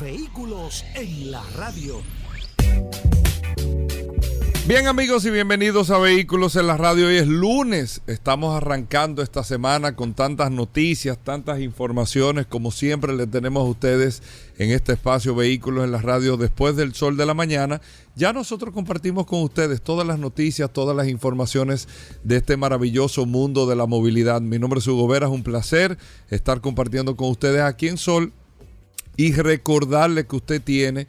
Vehículos en la radio. Bien amigos y bienvenidos a Vehículos en la Radio. Hoy es lunes, estamos arrancando esta semana con tantas noticias, tantas informaciones como siempre le tenemos a ustedes en este espacio Vehículos en la Radio después del sol de la mañana. Ya nosotros compartimos con ustedes todas las noticias, todas las informaciones de este maravilloso mundo de la movilidad. Mi nombre es Hugo Vera, es un placer estar compartiendo con ustedes aquí en Sol y recordarle que usted tiene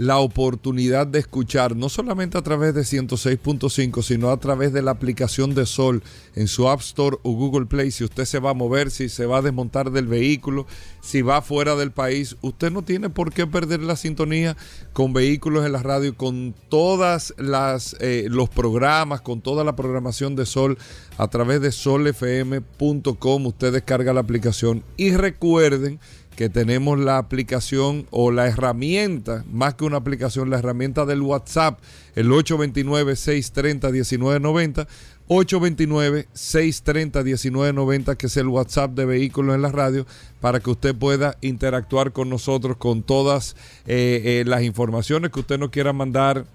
la oportunidad de escuchar, no solamente a través de 106.5, sino a través de la aplicación de Sol en su App Store o Google Play. Si usted se va a mover, si se va a desmontar del vehículo, si va fuera del país, usted no tiene por qué perder la sintonía con vehículos en la radio, con todas las eh, los programas, con toda la programación de Sol a través de solfm.com. Usted descarga la aplicación y recuerden que tenemos la aplicación o la herramienta, más que una aplicación, la herramienta del WhatsApp, el 829-630-1990, 829-630-1990, que es el WhatsApp de Vehículos en la Radio, para que usted pueda interactuar con nosotros con todas eh, eh, las informaciones que usted nos quiera mandar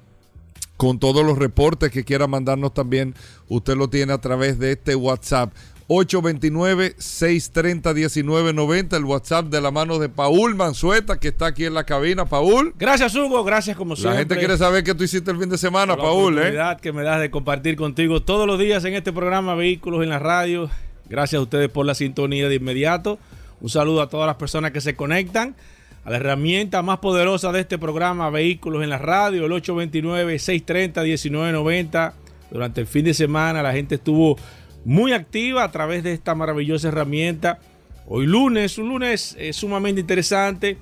con todos los reportes que quiera mandarnos también, usted lo tiene a través de este WhatsApp. 829-630-1990, el WhatsApp de la mano de Paul Manzueta, que está aquí en la cabina. Paul. Gracias, Hugo. Gracias, como siempre. La gente quiere saber qué tú hiciste el fin de semana, Paul. La ¿eh? oportunidad que me das de compartir contigo todos los días en este programa Vehículos en la Radio. Gracias a ustedes por la sintonía de inmediato. Un saludo a todas las personas que se conectan a la herramienta más poderosa de este programa Vehículos en la Radio, el 829-630-1990. Durante el fin de semana la gente estuvo muy activa a través de esta maravillosa herramienta. Hoy lunes, un lunes eh, sumamente interesante.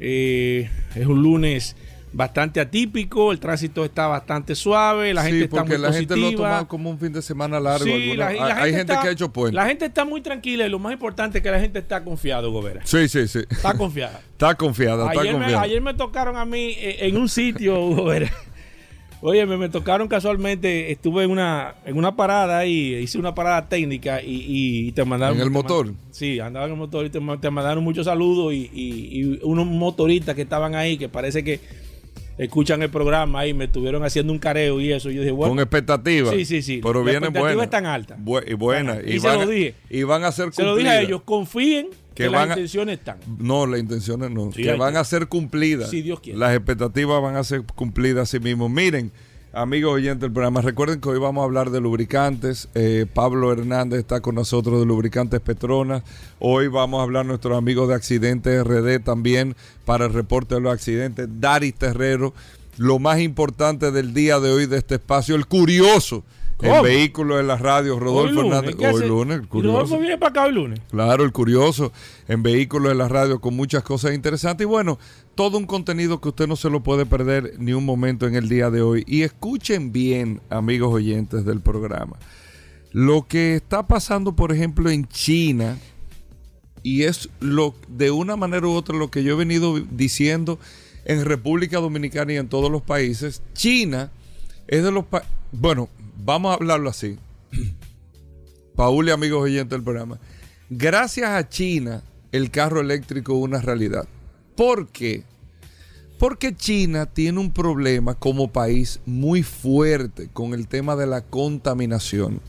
Eh, es un lunes bastante atípico, el tránsito está bastante suave, la gente está muy la gente lo toma como un fin de semana largo. hay gente, que ha hecho puente. La gente está muy tranquila y lo más importante es que la gente está confiado, Gobera. Sí, sí, sí. Está confiada. está confiada, ayer está confiada. Me, ayer me tocaron a mí eh, en un sitio, Gobera. Oye, me, tocaron casualmente, estuve en una, en una parada y hice una parada técnica y, te mandaron... ¿En el motor? sí, andaba en el motor y te, mandaron muchos saludos y, unos motoristas que estaban ahí que parece que escuchan el programa y me estuvieron haciendo un careo y eso. Yo dije, bueno. Con expectativa. Sí, sí, sí. Pero vienen buenas. La expectativa es tan alta. y buena. Y, se lo dije. Y van a ser cumplidas. Se lo dije a ellos, confíen que, las intenciones están. No, las intenciones no. que van a ser cumplidas. Si Dios quiere. Las expectativas van a ser cumplidas sí mismo. Miren. Amigos oyentes del programa, recuerden que hoy vamos a hablar de lubricantes. Eh, Pablo Hernández está con nosotros de Lubricantes Petronas. Hoy vamos a hablar nuestros amigos de Accidentes RD también para el reporte de los accidentes. Daris Terrero, lo más importante del día de hoy de este espacio, el curioso en vehículos en la radio, Rodolfo Hernández. Hoy lunes, el curioso. Rodolfo viene para acá hoy lunes. Claro, el curioso en vehículos en la radio con muchas cosas interesantes. Y bueno, todo un contenido que usted no se lo puede perder ni un momento en el día de hoy. Y escuchen bien, amigos oyentes del programa. Lo que está pasando, por ejemplo, en China, y es lo de una manera u otra lo que yo he venido diciendo en República Dominicana y en todos los países, China es de los países, bueno, vamos a hablarlo así. Paul y amigos oyentes del programa. Gracias a China, el carro eléctrico es una realidad. ¿Por qué? Porque China tiene un problema como país muy fuerte con el tema de la contaminación.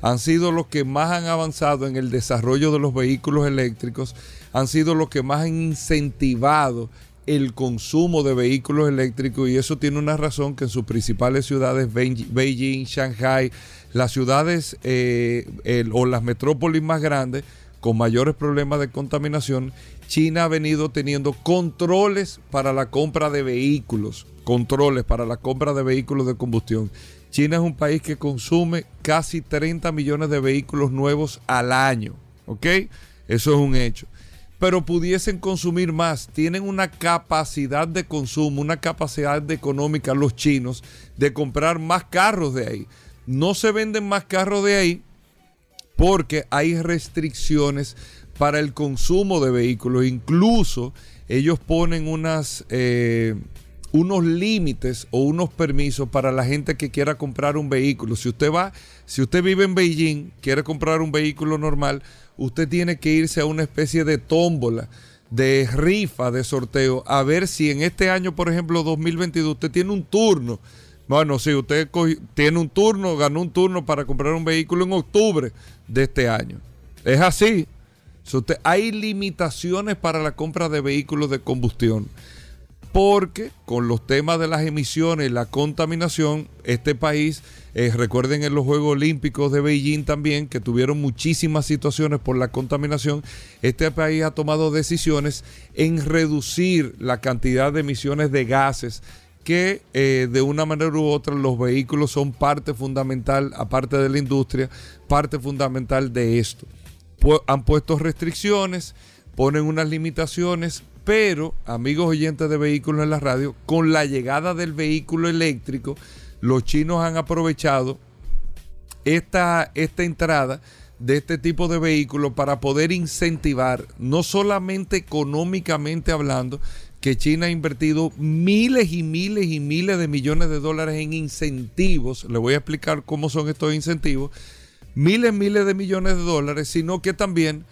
Han sido los que más han avanzado en el desarrollo de los vehículos eléctricos, han sido los que más han incentivado el consumo de vehículos eléctricos y eso tiene una razón que en sus principales ciudades, Beijing, Shanghai, las ciudades eh, o las metrópolis más grandes con mayores problemas de contaminación, China ha venido teniendo controles para la compra de vehículos, controles para la compra de vehículos de combustión. China es un país que consume casi 30 millones de vehículos nuevos al año, ¿ok? Eso es un hecho. Pero pudiesen consumir más. Tienen una capacidad de consumo, una capacidad económica los chinos de comprar más carros de ahí. No se venden más carros de ahí porque hay restricciones para el consumo de vehículos. Incluso ellos ponen unas, eh, unos límites o unos permisos para la gente que quiera comprar un vehículo. Si usted va, si usted vive en Beijing, quiere comprar un vehículo normal, usted tiene que irse a una especie de tómbola, de rifa, de sorteo, a ver si en este año, por ejemplo, 2022, usted tiene un turno. Bueno, si usted tiene un turno, ganó un turno para comprar un vehículo en octubre de este año. Es así. hay limitaciones para la compra de vehículos de combustión porque con los temas de las emisiones la contaminación, este país, eh, recuerden en los Juegos Olímpicos de Beijing también, que tuvieron muchísimas situaciones por la contaminación, este país ha tomado decisiones en reducir la cantidad de emisiones de gases que eh, de una manera u otra los vehículos son parte fundamental, aparte de la industria, parte fundamental de esto. han puesto restricciones, ponen unas limitaciones pero, amigos oyentes de vehículos en la radio, con la llegada del vehículo eléctrico, los chinos han aprovechado esta, esta entrada de este tipo de vehículos para poder incentivar, no solamente económicamente hablando, que China ha invertido miles y miles y miles de millones de dólares en incentivos, le voy a explicar cómo son estos incentivos, miles y miles de millones de dólares, sino que también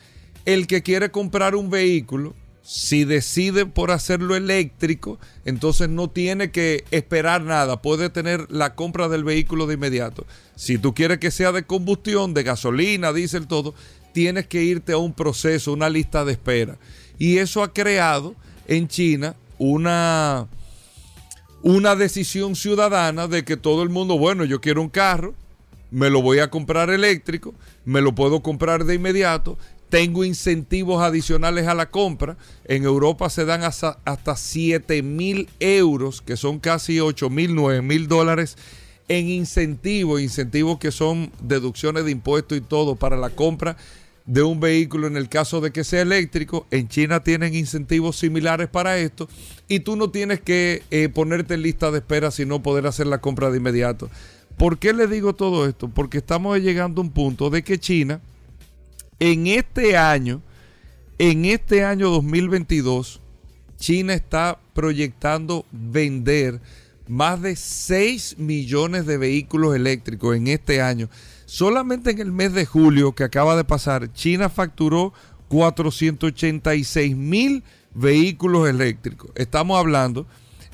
el que quiere comprar un vehículo, si decide por hacerlo eléctrico, entonces no tiene que esperar nada, puede tener la compra del vehículo de inmediato. Si tú quieres que sea de combustión, de gasolina, diésel, todo, tienes que irte a un proceso, una lista de espera. Y eso ha creado en China una, una decisión ciudadana de que todo el mundo, bueno, yo quiero un carro, me lo voy a comprar eléctrico, me lo puedo comprar de inmediato tengo incentivos adicionales a la compra. En Europa se dan hasta, hasta 7 mil euros, que son casi 8 mil, 9 mil dólares en incentivos, incentivos que son deducciones de impuestos y todo para la compra de un vehículo en el caso de que sea eléctrico. En China tienen incentivos similares para esto y tú no tienes que eh, ponerte en lista de espera sino poder hacer la compra de inmediato. ¿Por qué le digo todo esto? Porque estamos llegando a un punto de que China en este año, en este año 2022, China está proyectando vender más de 6 millones de vehículos eléctricos en este año. Solamente en el mes de julio que acaba de pasar, China facturó 486 mil vehículos eléctricos. Estamos hablando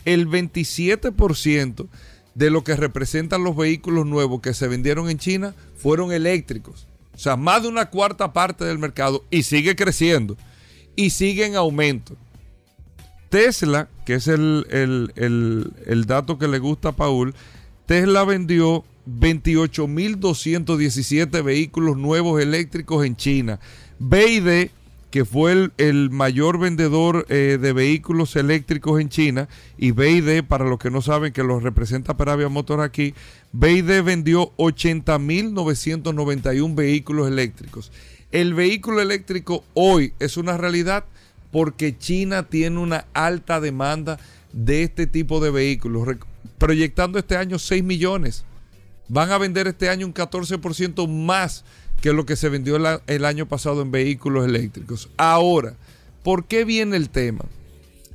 el 27% de lo que representan los vehículos nuevos que se vendieron en China fueron eléctricos. O sea, más de una cuarta parte del mercado y sigue creciendo y sigue en aumento. Tesla, que es el, el dato que le gusta a Paul, Tesla vendió 28.217 vehículos nuevos eléctricos en China. BID que fue el, mayor vendedor eh, de vehículos eléctricos en China, y BID, para los que no saben que lo representa Peravia Motor aquí, BID vendió 80.991 vehículos eléctricos. El vehículo eléctrico hoy es una realidad porque China tiene una alta demanda de este tipo de vehículos, proyectando este año 6 millones. Van a vender este año un 14% más que lo que se vendió el, año pasado en vehículos eléctricos. Ahora, ¿por qué viene el tema?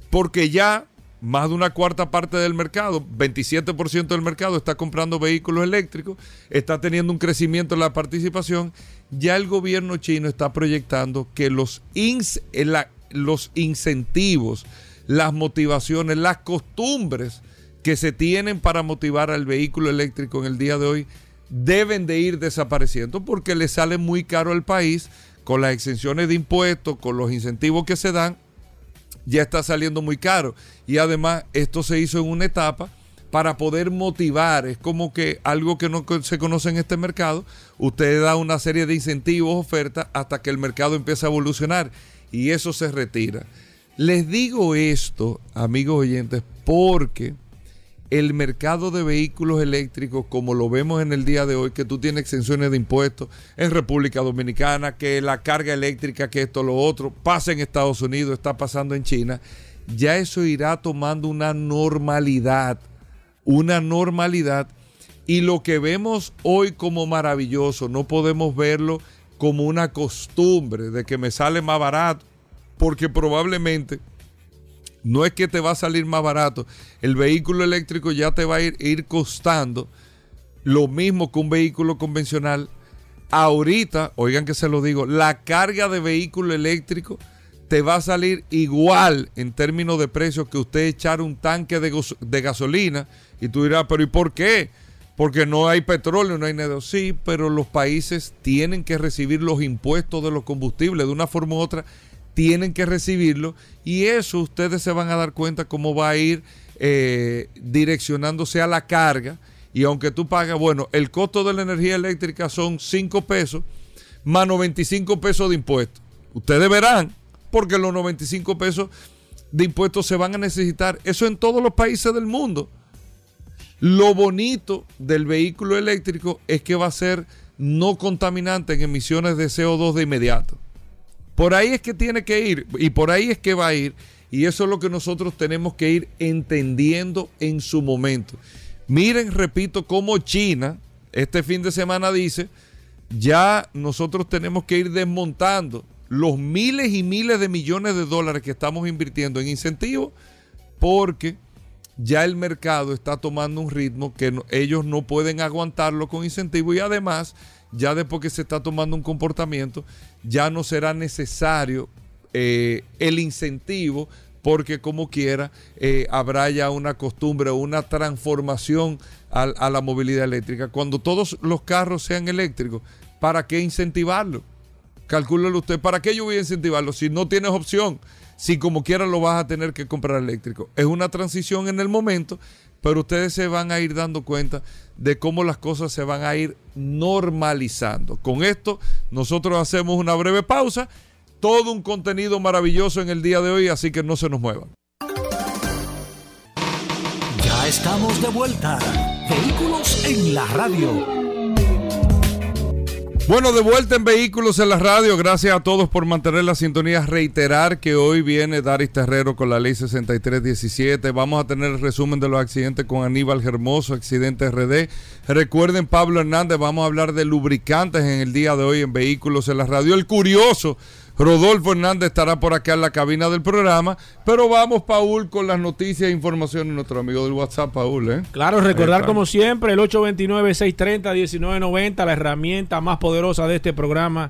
Porque ya más de una cuarta parte del mercado, 27% del mercado está comprando vehículos eléctricos, está teniendo un crecimiento en la participación, ya el gobierno chino está proyectando que los, los incentivos, las motivaciones, las costumbres que se tienen para motivar al vehículo eléctrico en el día de hoy deben de ir desapareciendo porque le sale muy caro al país con las exenciones de impuestos, con los incentivos que se dan, ya está saliendo muy caro. Y además esto se hizo en una etapa para poder motivar, es como que algo que no se conoce en este mercado, usted da una serie de incentivos, ofertas, hasta que el mercado empieza a evolucionar y eso se retira. Les digo esto, amigos oyentes, porque el mercado de vehículos eléctricos, como lo vemos en el día de hoy, que tú tienes exenciones de impuestos en República Dominicana, que la carga eléctrica, que esto, lo otro, pasa en Estados Unidos, está pasando en China, ya eso irá tomando una normalidad, una normalidad. Y lo que vemos hoy como maravilloso, no podemos verlo como una costumbre de que me sale más barato, porque probablemente no es que te va a salir más barato. El vehículo eléctrico ya te va a ir, costando lo mismo que un vehículo convencional. Ahorita, oigan que se lo digo, la carga de vehículo eléctrico te va a salir igual en términos de precio que usted echar un tanque de, de, gasolina. Y tú dirás, pero ¿y por qué? Porque no hay petróleo, no hay nada. Sí, pero los países tienen que recibir los impuestos de los combustibles de una forma u otra tienen que recibirlo y eso ustedes se van a dar cuenta cómo va a ir eh, direccionándose a la carga y aunque tú pagas, bueno, el costo de la energía eléctrica son 5 pesos más 95 pesos de impuestos. Ustedes verán, porque los 95 pesos de impuestos se van a necesitar. Eso en todos los países del mundo. Lo bonito del vehículo eléctrico es que va a ser no contaminante en emisiones de CO2 de inmediato. Por ahí es que tiene que ir y por ahí es que va a ir. Y eso es lo que nosotros tenemos que ir entendiendo en su momento. Miren, repito, cómo China este fin de semana dice, ya nosotros tenemos que ir desmontando los miles y miles de millones de dólares que estamos invirtiendo en incentivos porque ya el mercado está tomando un ritmo que ellos no pueden aguantarlo con incentivos y además ya después que se está tomando un comportamiento, ya no será necesario eh, el incentivo porque como quiera eh, habrá ya una costumbre o una transformación a, la movilidad eléctrica. Cuando todos los carros sean eléctricos, ¿para qué incentivarlo? Calcúlelo usted, ¿para qué yo voy a incentivarlo si no tienes opción? Si como quiera lo vas a tener que comprar eléctrico. Es una transición en el momento, pero ustedes se van a ir dando cuenta de cómo las cosas se van a ir normalizando. Con esto, nosotros hacemos una breve pausa. Todo un contenido maravilloso en el día de hoy, así que no se nos muevan. Ya estamos de vuelta. Vehículos en la radio. Bueno, de vuelta en Vehículos en la Radio. Gracias a todos por mantener la sintonía. Reiterar que hoy viene Daris Terrero con la ley 6317. Vamos a tener el resumen de los accidentes con Aníbal Hermoso, accidente RD. Recuerden, Pablo Hernández, vamos a hablar de lubricantes en el día de hoy en Vehículos en la Radio. El curioso Rodolfo Hernández estará por acá en la cabina del programa. Pero vamos, Paul, con las noticias e informaciones de nuestro amigo del WhatsApp, Paul. ¿eh? Claro, recordar como siempre el 829-630-1990, la herramienta más poderosa de este programa,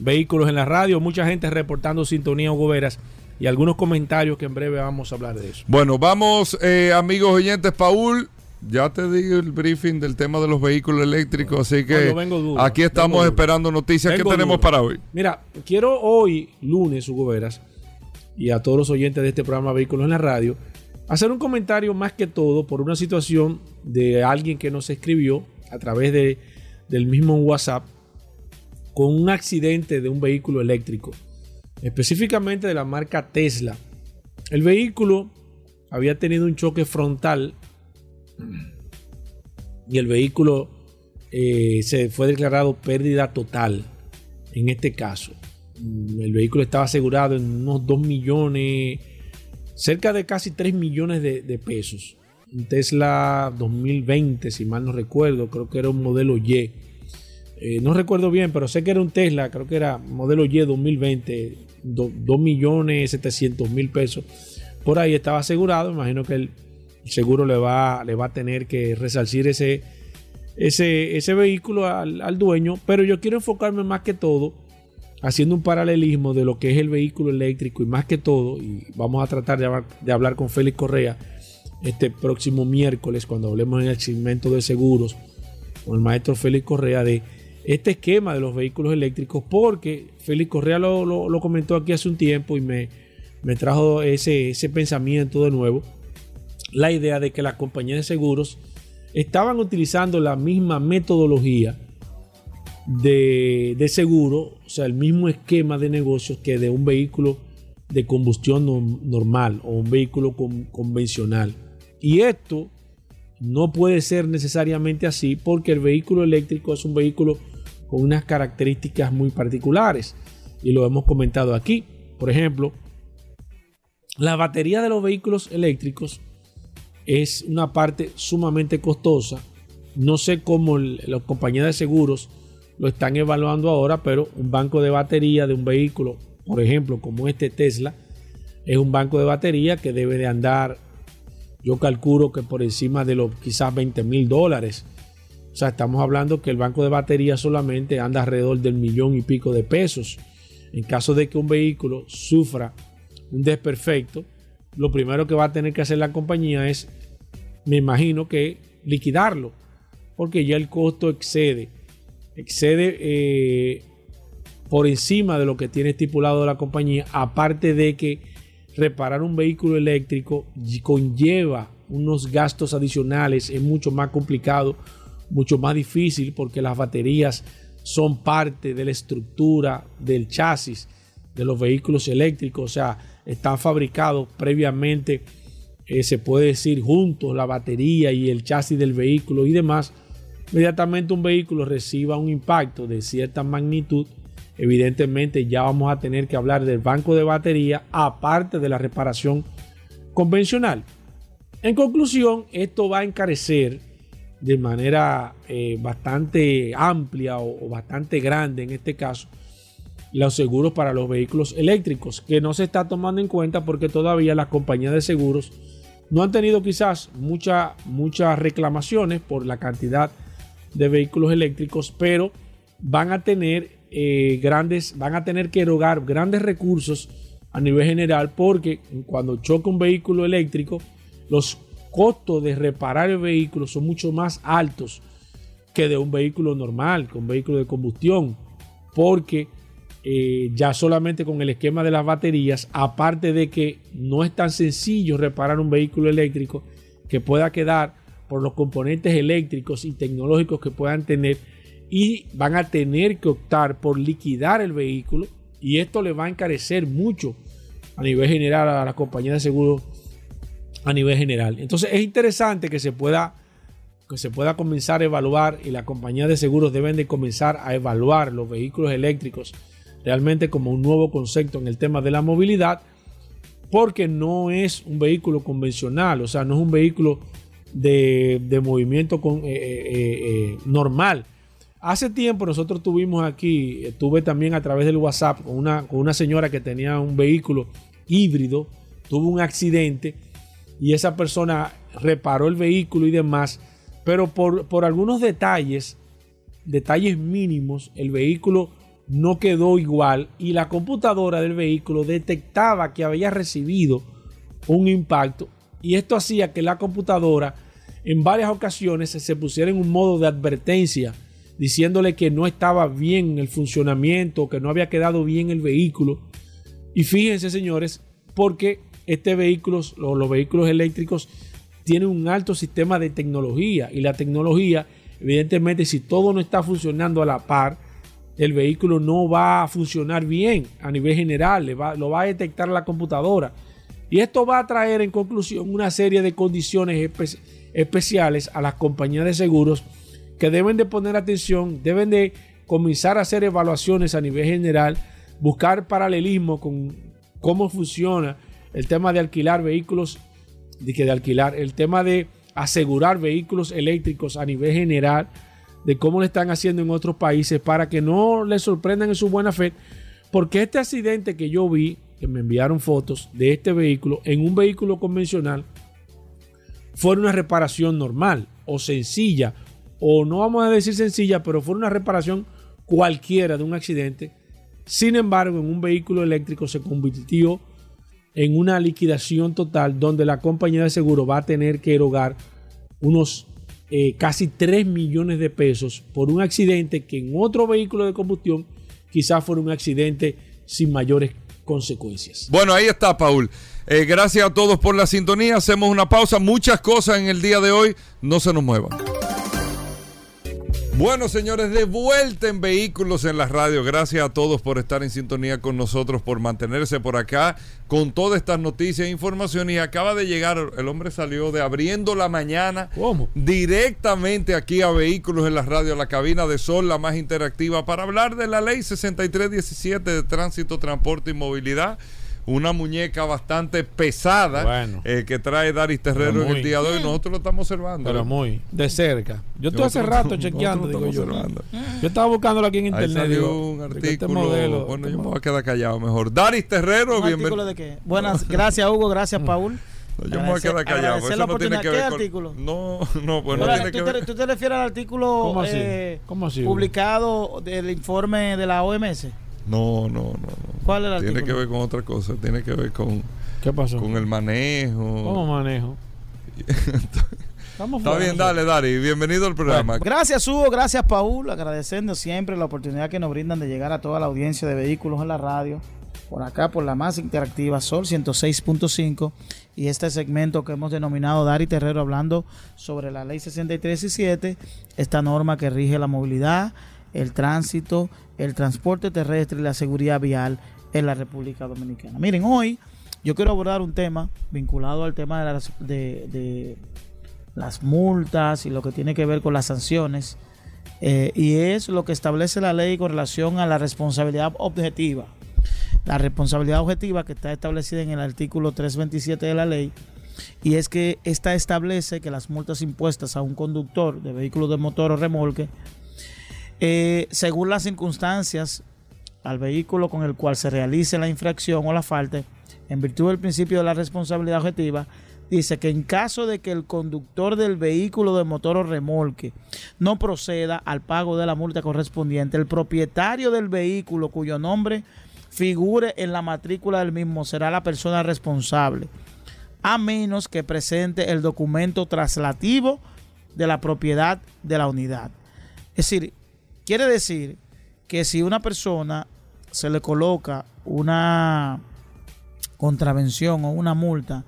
Vehículos en la Radio. Mucha gente reportando sintonía o goberas y algunos comentarios que en breve vamos a hablar de eso. Bueno, vamos, eh, amigos oyentes, Paul. Ya te di el briefing del tema de los vehículos eléctricos, así que aquí estamos esperando noticias. que tenemos para hoy? Mira, quiero hoy, lunes, Hugo Veras, y a todos los oyentes de este programa Vehículos en la Radio, hacer un comentario más que todo por una situación de alguien que nos escribió a través de, del mismo WhatsApp con un accidente de un vehículo eléctrico, específicamente de la marca Tesla. El vehículo había tenido un choque frontal y el vehículo eh, se fue declarado pérdida total en este caso. El vehículo estaba asegurado en unos 2 millones, cerca de casi 3 millones de, pesos. Un Tesla 2020, si mal no recuerdo, creo que era un modelo Y. Eh, no recuerdo bien, pero sé que era un Tesla, creo que era modelo Y 2020, 2 millones 700 mil pesos. Por ahí estaba asegurado, imagino que el seguro le va, le va a tener que resarcir ese, ese, ese vehículo al, dueño, pero yo quiero enfocarme más que todo haciendo un paralelismo de lo que es el vehículo eléctrico y más que todo, y vamos a tratar de, hablar con Félix Correa este próximo miércoles cuando hablemos en el segmento de seguros con el maestro Félix Correa de este esquema de los vehículos eléctricos porque Félix Correa lo, lo, comentó aquí hace un tiempo y me, me trajo ese, ese pensamiento de nuevo la idea de que las compañías de seguros estaban utilizando la misma metodología de, seguro, o sea, el mismo esquema de negocios que de un vehículo de combustión normal o un vehículo convencional. Y esto no puede ser necesariamente así porque el vehículo eléctrico es un vehículo con unas características muy particulares y lo hemos comentado aquí. Por ejemplo, la batería de los vehículos eléctricos es una parte sumamente costosa. No sé cómo las compañías de seguros lo están evaluando ahora, pero un banco de batería de un vehículo, por ejemplo, como este Tesla, es un banco de batería que debe de andar, yo calculo que por encima de los quizás 20 mil dólares. O sea, estamos hablando que el banco de batería solamente anda alrededor del millón y pico de pesos. En caso de que un vehículo sufra un desperfecto, lo primero que va a tener que hacer la compañía es, me imagino que liquidarlo, porque ya el costo excede, excede eh, por encima de lo que tiene estipulado la compañía, aparte de que reparar un vehículo eléctrico conlleva unos gastos adicionales, es mucho más complicado, mucho más difícil porque las baterías son parte de la estructura del chasis de los vehículos eléctricos, o sea, están fabricados previamente, eh, se puede decir, juntos la batería y el chasis del vehículo y demás. Inmediatamente un vehículo reciba un impacto de cierta magnitud, evidentemente ya vamos a tener que hablar del banco de batería aparte de la reparación convencional. En conclusión, esto va a encarecer de manera eh, bastante amplia o, bastante grande en este caso los seguros para los vehículos eléctricos, que no se está tomando en cuenta porque todavía las compañías de seguros no han tenido quizás mucha, muchas reclamaciones por la cantidad de vehículos eléctricos, pero van a tener eh, grandes, van a tener que erogar grandes recursos a nivel general porque cuando choca un vehículo eléctrico, los costos de reparar el vehículo son mucho más altos que de un vehículo normal, con vehículo de combustión, porque eh, ya solamente con el esquema de las baterías, aparte de que no es tan sencillo reparar un vehículo eléctrico que pueda quedar por los componentes eléctricos y tecnológicos que puedan tener y van a tener que optar por liquidar el vehículo y esto le va a encarecer mucho a nivel general a la compañía de seguros a nivel general. Entonces es interesante que se pueda que se pueda comenzar a evaluar y la compañía de seguros deben de comenzar a evaluar los vehículos eléctricos realmente como un nuevo concepto en el tema de la movilidad porque no es un vehículo convencional, o sea, no es un vehículo de, movimiento con, eh, eh, eh, normal. Hace tiempo nosotros tuvimos aquí, tuve también a través del WhatsApp con una, con una señora que tenía un vehículo híbrido, tuvo un accidente y esa persona reparó el vehículo y demás, pero por, por algunos detalles, detalles mínimos, el vehículo no quedó igual y la computadora del vehículo detectaba que había recibido un impacto y esto hacía que la computadora en varias ocasiones se pusiera en un modo de advertencia diciéndole que no estaba bien el funcionamiento, que no había quedado bien el vehículo. Y fíjense señores, porque este vehículo, los, vehículos eléctricos tienen un alto sistema de tecnología y la tecnología, evidentemente, si todo no está funcionando a la par, el vehículo no va a funcionar bien a nivel general, lo va a detectar la computadora. Y esto va a traer en conclusión una serie de condiciones especiales a las compañías de seguros que deben de poner atención, deben de comenzar a hacer evaluaciones a nivel general, buscar paralelismo con cómo funciona el tema de alquilar vehículos, de que de alquilar, el tema de asegurar vehículos eléctricos a nivel general, de cómo lo están haciendo en otros países para que no les sorprendan en su buena fe, porque este accidente que yo vi, que me enviaron fotos de este vehículo en un vehículo convencional, fue una reparación normal o sencilla, o no vamos a decir sencilla, pero fue una reparación cualquiera de un accidente. Sin embargo, en un vehículo eléctrico se convirtió en una liquidación total donde la compañía de seguro va a tener que erogar unos eh, casi 3 millones de pesos por un accidente que en otro vehículo de combustión quizás fuera un accidente sin mayores consecuencias. Bueno, ahí está, Paul. Eh, gracias a todos por la sintonía. Hacemos una pausa. Muchas cosas en el día de hoy. No se nos muevan. Bueno, señores, de vuelta en Vehículos en la Radio. Gracias a todos por estar en sintonía con nosotros, por mantenerse por acá con todas estas noticias e información. Y acaba de llegar, el hombre salió de abriendo la mañana ¿Cómo? directamente aquí a Vehículos en la Radio, a la cabina de Sol, la más interactiva, para hablar de la ley 6317 de tránsito, transporte y movilidad una muñeca bastante pesada Bueno. eh, que trae Daris Terrero en el día de hoy. Nosotros lo estamos observando. Pero muy de cerca. Yo estoy hace rato chequeando, digo yo. estaba buscándolo aquí en Ahí internet. salió digo, un este artículo. modelo, bueno, yo me voy a quedar callado mejor. Daris Terrero, ¿Un artículo bienvenido. de qué? Buenas, gracias Hugo, gracias Paul. No, yo me voy a quedar callado. Eso la no tiene que ¿Qué ver con- artículo? No, no, pues no tiene ¿tú, que te, ver. tú te refieres al artículo ¿Cómo así? eh, ¿Cómo así, Hugo? publicado del informe de la OMS? No, no, no, no. ¿Cuál era Tiene artículo? que ver con otra cosa. Tiene que ver con, ¿Qué pasó? con el manejo. ¿Cómo manejo? Estamos Está bien, dale, Dari. Bienvenido al programa. Gracias Hugo, gracias Paul, agradeciendo siempre la oportunidad que nos brindan de llegar a toda la audiencia de vehículos en la radio, por acá por la más interactiva Sol 106.5 y este segmento que hemos denominado Dari Terrero hablando sobre la ley 63 y 7, esta norma que rige la movilidad, el tránsito, el transporte terrestre y la seguridad vial en la República Dominicana. Miren, hoy yo quiero abordar un tema vinculado al tema de las, multas y lo que tiene que ver con las sanciones. eh, y es lo que establece la ley con relación a la responsabilidad objetiva. La responsabilidad objetiva que está establecida en el artículo 327 de la ley. Y es que esta establece que las multas impuestas a un conductor de vehículo de motor o remolque, eh, según las circunstancias al vehículo con el cual se realice la infracción o la falta, en virtud del principio de la responsabilidad objetiva, dice que en caso de que el conductor del vehículo de motor o remolque no proceda al pago de la multa correspondiente, el propietario del vehículo cuyo nombre figure en la matrícula del mismo será la persona responsable, a menos que presente el documento traslativo de la propiedad de la unidad. Es decir, quiere decir que si una persona se le coloca una contravención o una multa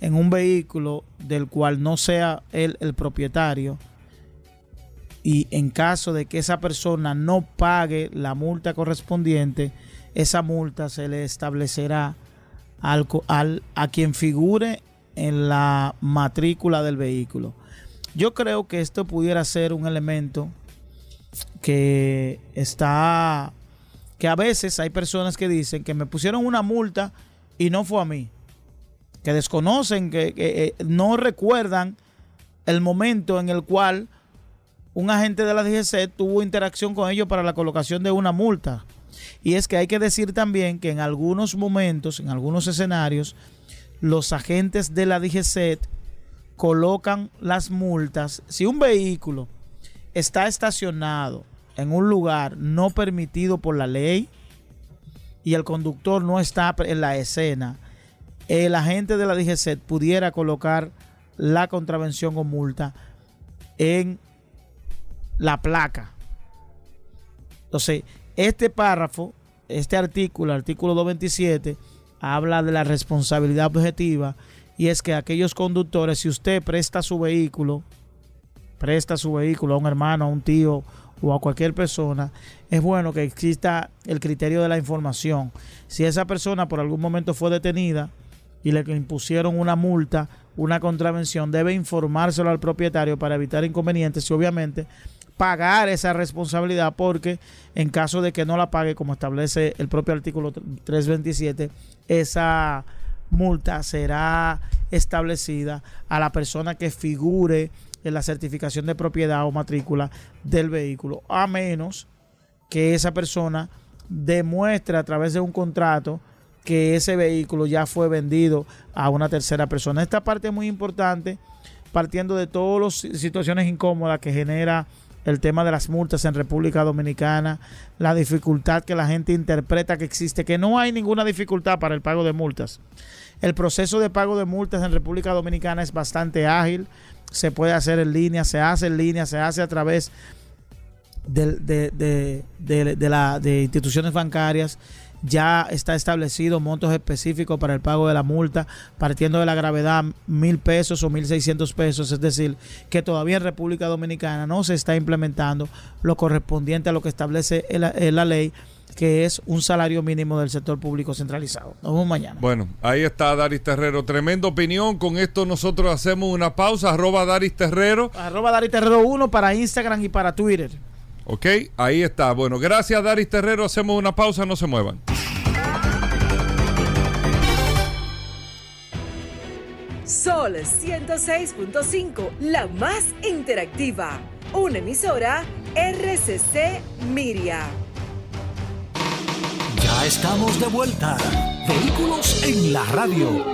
en un vehículo del cual no sea él el propietario y en caso de que esa persona no pague la multa correspondiente, esa multa se le establecerá al, al- a quien figure en la matrícula del vehículo. Yo creo que esto pudiera ser un elemento que está que a veces hay personas que dicen que me pusieron una multa y no fue a mí que desconocen que, eh, no recuerdan el momento en el cual un agente de la DGC tuvo interacción con ellos para la colocación de una multa. Y es que hay que decir también que en algunos momentos en algunos escenarios los agentes de la DGC colocan las multas si un vehículo está estacionado en un lugar no permitido por la ley y el conductor no está en la escena, el agente de la DGC pudiera colocar la contravención o multa en la placa. Entonces, este párrafo, este artículo, artículo 227, habla de la responsabilidad objetiva y es que aquellos conductores, si usted presta su vehículo, presta su vehículo a un hermano, a un tío o a cualquier persona, es bueno que exista el criterio de la información. Si esa persona por algún momento fue detenida y le impusieron una multa, una contravención, debe informárselo al propietario para evitar inconvenientes y obviamente pagar esa responsabilidad porque en caso de que no la pague, como establece el propio artículo 327, esa multa será establecida a la persona que figure en la certificación de propiedad o matrícula del vehículo, a menos que esa persona demuestre a través de un contrato que ese vehículo ya fue vendido a una tercera persona. Esta parte es muy importante, partiendo de todas las situaciones incómodas que genera el tema de las multas en República Dominicana, la dificultad que la gente interpreta que existe, que no hay ninguna dificultad para el pago de multas. El proceso de pago de multas en República Dominicana es bastante ágil, se puede hacer en línea, se hace en línea, se hace a través de, de, de, de, la, instituciones bancarias. ya está establecido montos específicos para el pago de la multa, partiendo de la gravedad mil pesos o mil seiscientos pesos, es decir, que todavía en República Dominicana no se está implementando lo correspondiente a lo que establece la ley que es un salario mínimo del sector público centralizado. Nos vemos mañana. Bueno, ahí está Daris Terrero. Tremenda opinión. Con esto nosotros hacemos una pausa. Arroba Daris Terrero. Arroba Daris Terrero 1 para Instagram y para Twitter. Ok, ahí está. Bueno, gracias Daris Terrero. Hacemos una pausa, no se muevan. Sol 106.5, la más interactiva. Una emisora RCC Miria. Estamos de vuelta. Vehículos en la radio.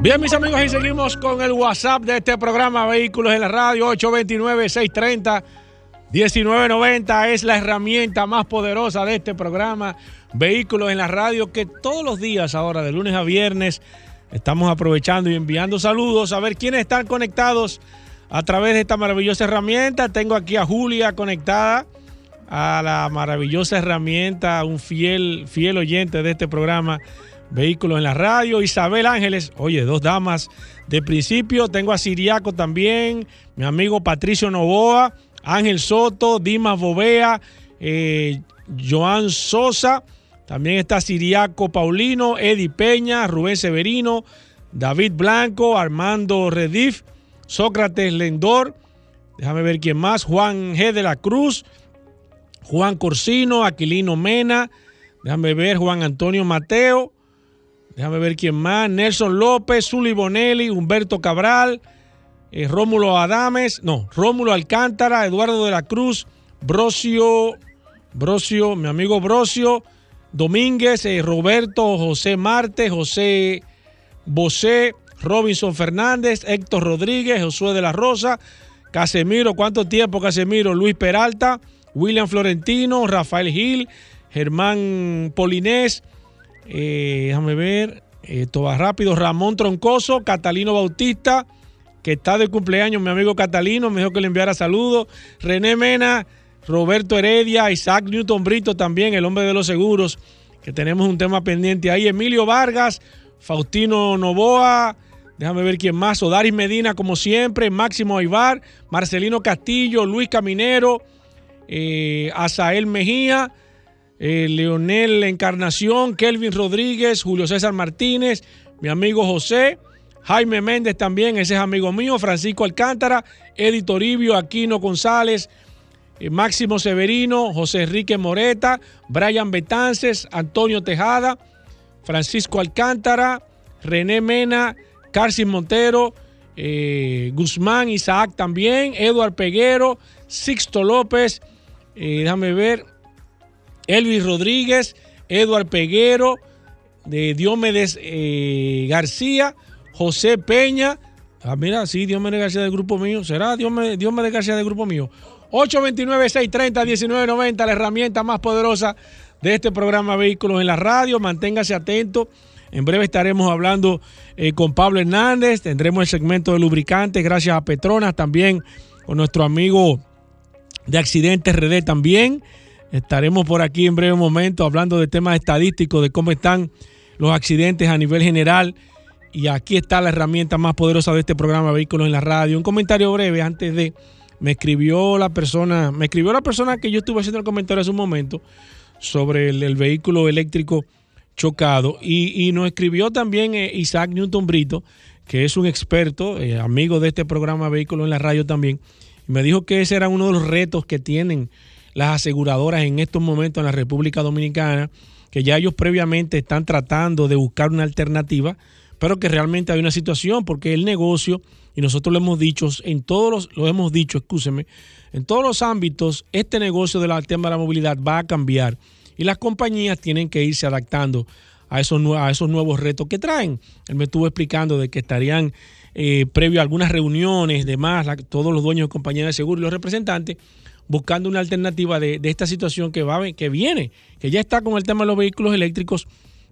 Bien, mis amigos, y seguimos con el WhatsApp de este programa Vehículos en la Radio 829-630-1990. Es la herramienta más poderosa de este programa Vehículos en la Radio que todos los días, ahora de lunes a viernes, estamos aprovechando y enviando saludos a ver quiénes están conectados a través de esta maravillosa herramienta. Tengo aquí a Julia conectada a la maravillosa herramienta, un fiel, fiel oyente de este programa Vehículos en la radio. Isabel Ángeles, oye, dos damas de principio. Tengo a Siriaco también, mi amigo Patricio Novoa, Ángel Soto, Dimas Bovea, eh, Joan Sosa. También está Siriaco Paulino, Eddie Peña, Rubén Severino, David Blanco, Armando Redif, Sócrates Lendor. Déjame ver quién más. Juan G. de la Cruz, Juan Corsino, Aquilino Mena. Déjame ver Juan Antonio Mateo. Déjame ver quién más. Nelson López, Zuli Bonelli, Humberto Cabral, eh, Rómulo Adames, no, Rómulo Alcántara, Eduardo de la Cruz, Brocio, Brocio, mi amigo Brocio, Domínguez, eh, Roberto, José Marte, José Bosé, Robinson Fernández, Héctor Rodríguez, Josué de la Rosa, Casemiro, ¿cuánto tiempo Casemiro? Luis Peralta, William Florentino, Rafael Gil, Germán Polinés, eh, déjame ver. Esto va rápido. Ramón Troncoso, Catalino Bautista, que está de cumpleaños, mi amigo Catalino, me dijo que le enviara saludos. René Mena, Roberto Heredia, Isaac Newton Brito también, el hombre de los seguros, que tenemos un tema pendiente ahí. Emilio Vargas, Faustino Novoa, déjame ver quién más. Odaris Medina, como siempre, Máximo Aybar, Marcelino Castillo, Luis Caminero, eh, Mejía. Eh, Leonel Encarnación, Kelvin Rodríguez, Julio César Martínez, mi amigo José, Jaime Méndez también, ese es amigo mío, Francisco Alcántara, Eddie Toribio, Aquino González, eh, Máximo Severino, José Enrique Moreta, Brian Betances, Antonio Tejada, Francisco Alcántara, René Mena, Carcis Montero, eh, Guzmán, Isaac también, Eduard Peguero, Sixto López, déjame ver, Elvis Rodríguez, Eduard Peguero, de Diomedes eh, García, José Peña. Ah, mira, sí, Diomedes García del grupo mío. ¿Será Diomedes, Diomedes García del grupo mío? 829-630-1990, la herramienta más poderosa de este programa Vehículos en la Radio. Manténgase atento. En breve estaremos hablando eh, con Pablo Hernández. Tendremos el segmento de lubricantes, gracias a Petronas. También con nuestro amigo de Accidentes RD también. Estaremos por aquí en breve momento hablando de temas estadísticos, de cómo están los accidentes a nivel general. Y aquí está la herramienta más poderosa de este programa Vehículos en la Radio. Un comentario breve antes de me escribió la persona, me escribió la persona que yo estuve haciendo el comentario hace un momento sobre el, vehículo eléctrico chocado. Y, nos escribió también eh, Isaac Newton Brito, que es un experto, eh, amigo de este programa Vehículos en la Radio también. Y me dijo que ese era uno de los retos que tienen las aseguradoras en estos momentos en la República Dominicana, que ya ellos previamente están tratando de buscar una alternativa, pero que realmente hay una situación, porque el negocio, y nosotros lo hemos dicho, en todos los, lo hemos dicho, escúcheme, en todos los ámbitos, este negocio del tema de la movilidad va a cambiar y las compañías tienen que irse adaptando a esos, a esos nuevos retos que traen. Él me estuvo explicando de que estarían eh, previo a algunas reuniones, demás, todos los dueños de compañías de seguro y los representantes, buscando una alternativa de, esta situación que, va, que viene, que ya está con el tema de los vehículos eléctricos,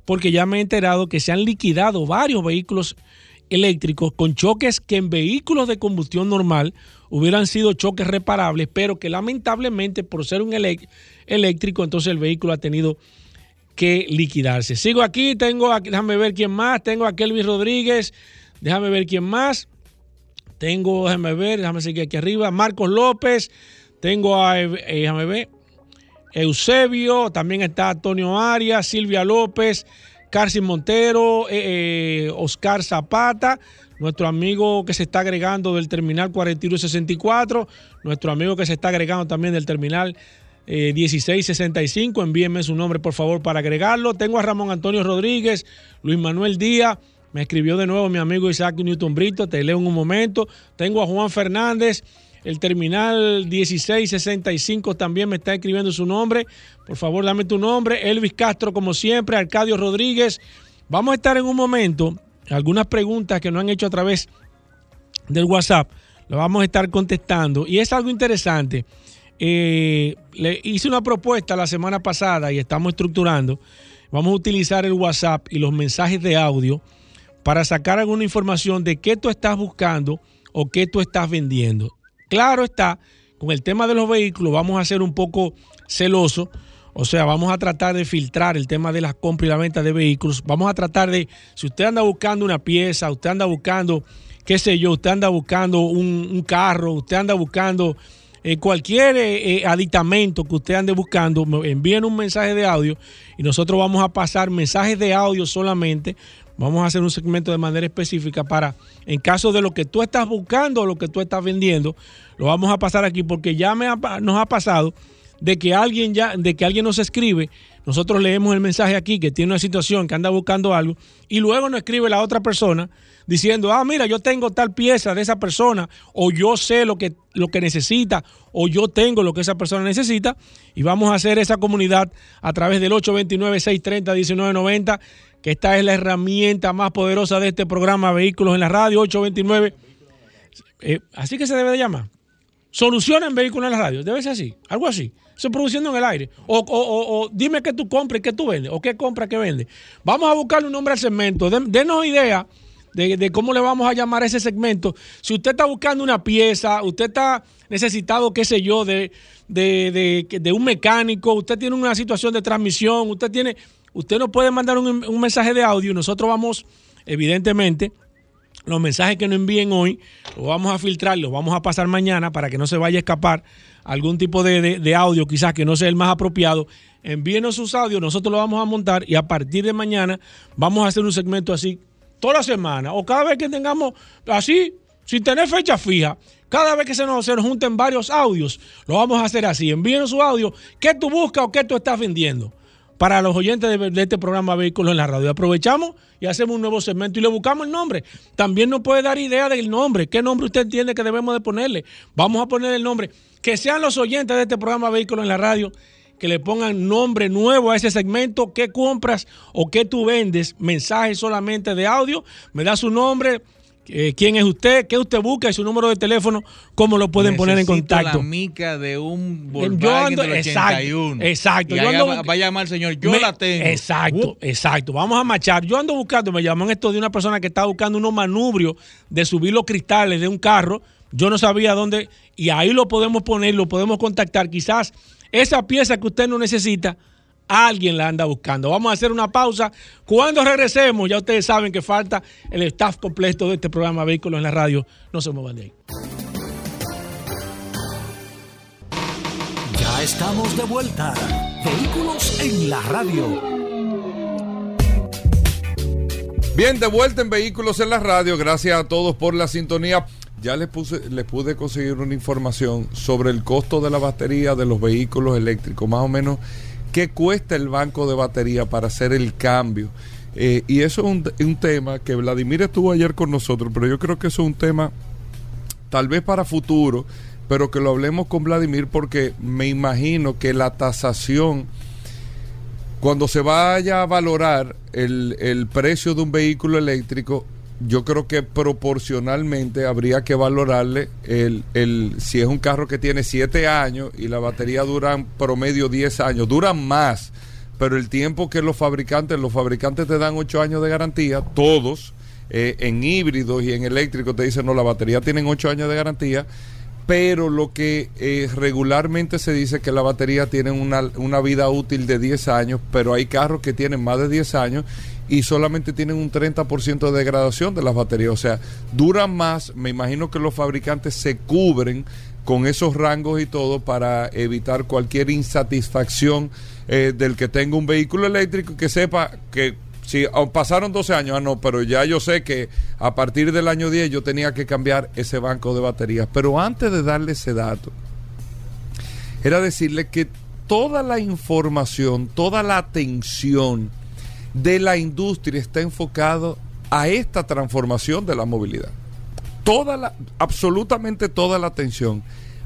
porque ya me he enterado que se han liquidado varios vehículos eléctricos con choques que en vehículos de combustión normal hubieran sido choques reparables, pero que lamentablemente por ser un eléctrico, entonces el vehículo ha tenido que liquidarse. Sigo aquí, tengo, aquí, déjame ver quién más, tengo a Kelvin Rodríguez, déjame ver quién más, tengo, déjame ver, déjame seguir aquí arriba, Marcos López, tengo a, eh, déjame ver, Eusebio, también está Antonio Arias, Silvia López, Carson Montero, eh, eh, Oscar Zapata, nuestro amigo que se está agregando del terminal 4164, nuestro amigo que se está agregando también del terminal 1665. Envíenme su nombre, por favor, para agregarlo. Tengo a Ramón Antonio Rodríguez, Luis Manuel Díaz. Me escribió de nuevo mi amigo Isaac Newton Brito. Te leo en un momento. Tengo a Juan Fernández. El terminal 1665 también me está escribiendo su nombre. Por favor, dame tu nombre. Elvis Castro, como siempre. Arcadio Rodríguez. Vamos a estar en un momento. Algunas preguntas que nos han hecho a través del WhatsApp. Lo vamos a estar contestando. Y es algo interesante. Eh, le hice una propuesta la semana pasada y estamos estructurando. Vamos a utilizar el WhatsApp y los mensajes de audio para sacar alguna información de qué tú estás buscando o qué tú estás vendiendo. Claro está, con el tema de los vehículos vamos a ser un poco celosos, o sea, vamos a tratar de filtrar el tema de la compra y la venta de vehículos. Vamos a tratar de, si usted anda buscando una pieza, usted anda buscando, qué sé yo, usted anda buscando un, un carro, usted anda buscando eh, cualquier eh, eh, aditamento que usted ande buscando, envíen un mensaje de audio y nosotros vamos a pasar mensajes de audio solamente. Vamos a hacer un segmento de manera específica para, en caso de lo que tú estás buscando o lo que tú estás vendiendo, lo vamos a pasar aquí porque ya me nos ha pasado de que alguien ya, de que alguien nos escribe, nosotros leemos el mensaje aquí que tiene una situación que anda buscando algo y luego nos escribe la otra persona diciendo, ah, mira, yo tengo tal pieza de esa persona, o yo sé lo que, lo que necesita, o yo tengo lo que esa persona necesita, y vamos a hacer esa comunidad a través del 829-630-1990, que esta es la herramienta más poderosa de este programa Vehículos en la Radio, 829. Eh, así que se debe de llamar. Solucionen vehículos en la radio, debe ser así, algo así. Se produciendo en el aire. O, o, dime qué tú compras y qué tú vendes, o qué compras, qué vendes. Vamos a buscarle un nombre al segmento. denos idea de, cómo le vamos a llamar a ese segmento. Si usted está buscando una pieza, usted está necesitado, qué sé yo, de, de, un mecánico, usted tiene una situación de transmisión, usted tiene, usted nos puede mandar un, un mensaje de audio nosotros vamos, evidentemente, los mensajes que nos envíen hoy, los vamos a filtrar, los vamos a pasar mañana para que no se vaya a escapar algún tipo de, de, audio, quizás que no sea el más apropiado. Envíenos sus audios, nosotros lo vamos a montar y a partir de mañana vamos a hacer un segmento así toda la semana o cada vez que tengamos así, sin tener fecha fija, cada vez que se nos, se junten varios audios, lo vamos a hacer así. Envíenos su audio, qué tú buscas o qué tú estás vendiendo para los oyentes de, este programa Vehículos en la Radio. Aprovechamos y hacemos un nuevo segmento y le buscamos el nombre. También nos puede dar idea del nombre. ¿Qué nombre usted entiende que debemos de ponerle? Vamos a poner el nombre. Que sean los oyentes de este programa Vehículos en la Radio que le pongan nombre nuevo a ese segmento, qué compras o qué tú vendes, mensajes solamente de audio, me da su nombre, eh, quién es usted, qué usted busca y su número de teléfono, cómo lo pueden poner en contacto. la mica de un Volkswagen del 81. Exacto, exacto. va a llamar el señor, yo la tengo. Exacto, uh. exacto. Vamos a machar. Yo ando buscando, me llaman esto de una persona que está buscando unos manubrios de subir los cristales de un carro. Yo no sabía dónde, y ahí lo podemos poner, lo podemos contactar. Quizás esa pieza que usted no necesita, alguien la anda buscando. Vamos a hacer una pausa. Cuando regresemos, ya ustedes saben que falta el staff completo de este programa Vehículos en la Radio. No se muevan de ahí. Ya estamos de vuelta. Vehículos en la Radio. Bien, de vuelta en Vehículos en la Radio. Gracias a todos por la sintonía ya les, puse, les pude conseguir una información sobre el costo de la batería de los vehículos eléctricos, más o menos qué cuesta el banco de batería para hacer el cambio. Eh, y eso es un, un, tema que Vladimir estuvo ayer con nosotros, pero yo creo que eso es un tema tal vez para futuro, pero que lo hablemos con Vladimir porque me imagino que la tasación, cuando se vaya a valorar el, el precio de un vehículo eléctrico, yo creo que proporcionalmente habría que valorarle el, el si es un carro que tiene 7 años y la batería duran promedio 10 años, duran más, pero el tiempo que los fabricantes, los fabricantes te dan 8 años de garantía, todos, eh, en híbridos y en eléctricos te dicen, no, la batería tienen 8 años de garantía, pero lo que eh, regularmente se dice que la batería tiene una, una vida útil de 10 años, pero hay carros que tienen más de 10 años y solamente tienen un 30% de degradación de las baterías. O sea, duran más. Me imagino que los fabricantes se cubren con esos rangos y todo para evitar cualquier insatisfacción eh, del que tenga un vehículo eléctrico que sepa que si pasaron 12 años, ah, no, pero ya yo sé que a partir del año 10 yo tenía que cambiar ese banco de baterías. Pero antes de darle ese dato, era decirle que toda la información, toda la atención, de la industria está enfocado a esta transformación de la movilidad. Toda la, absolutamente toda la atención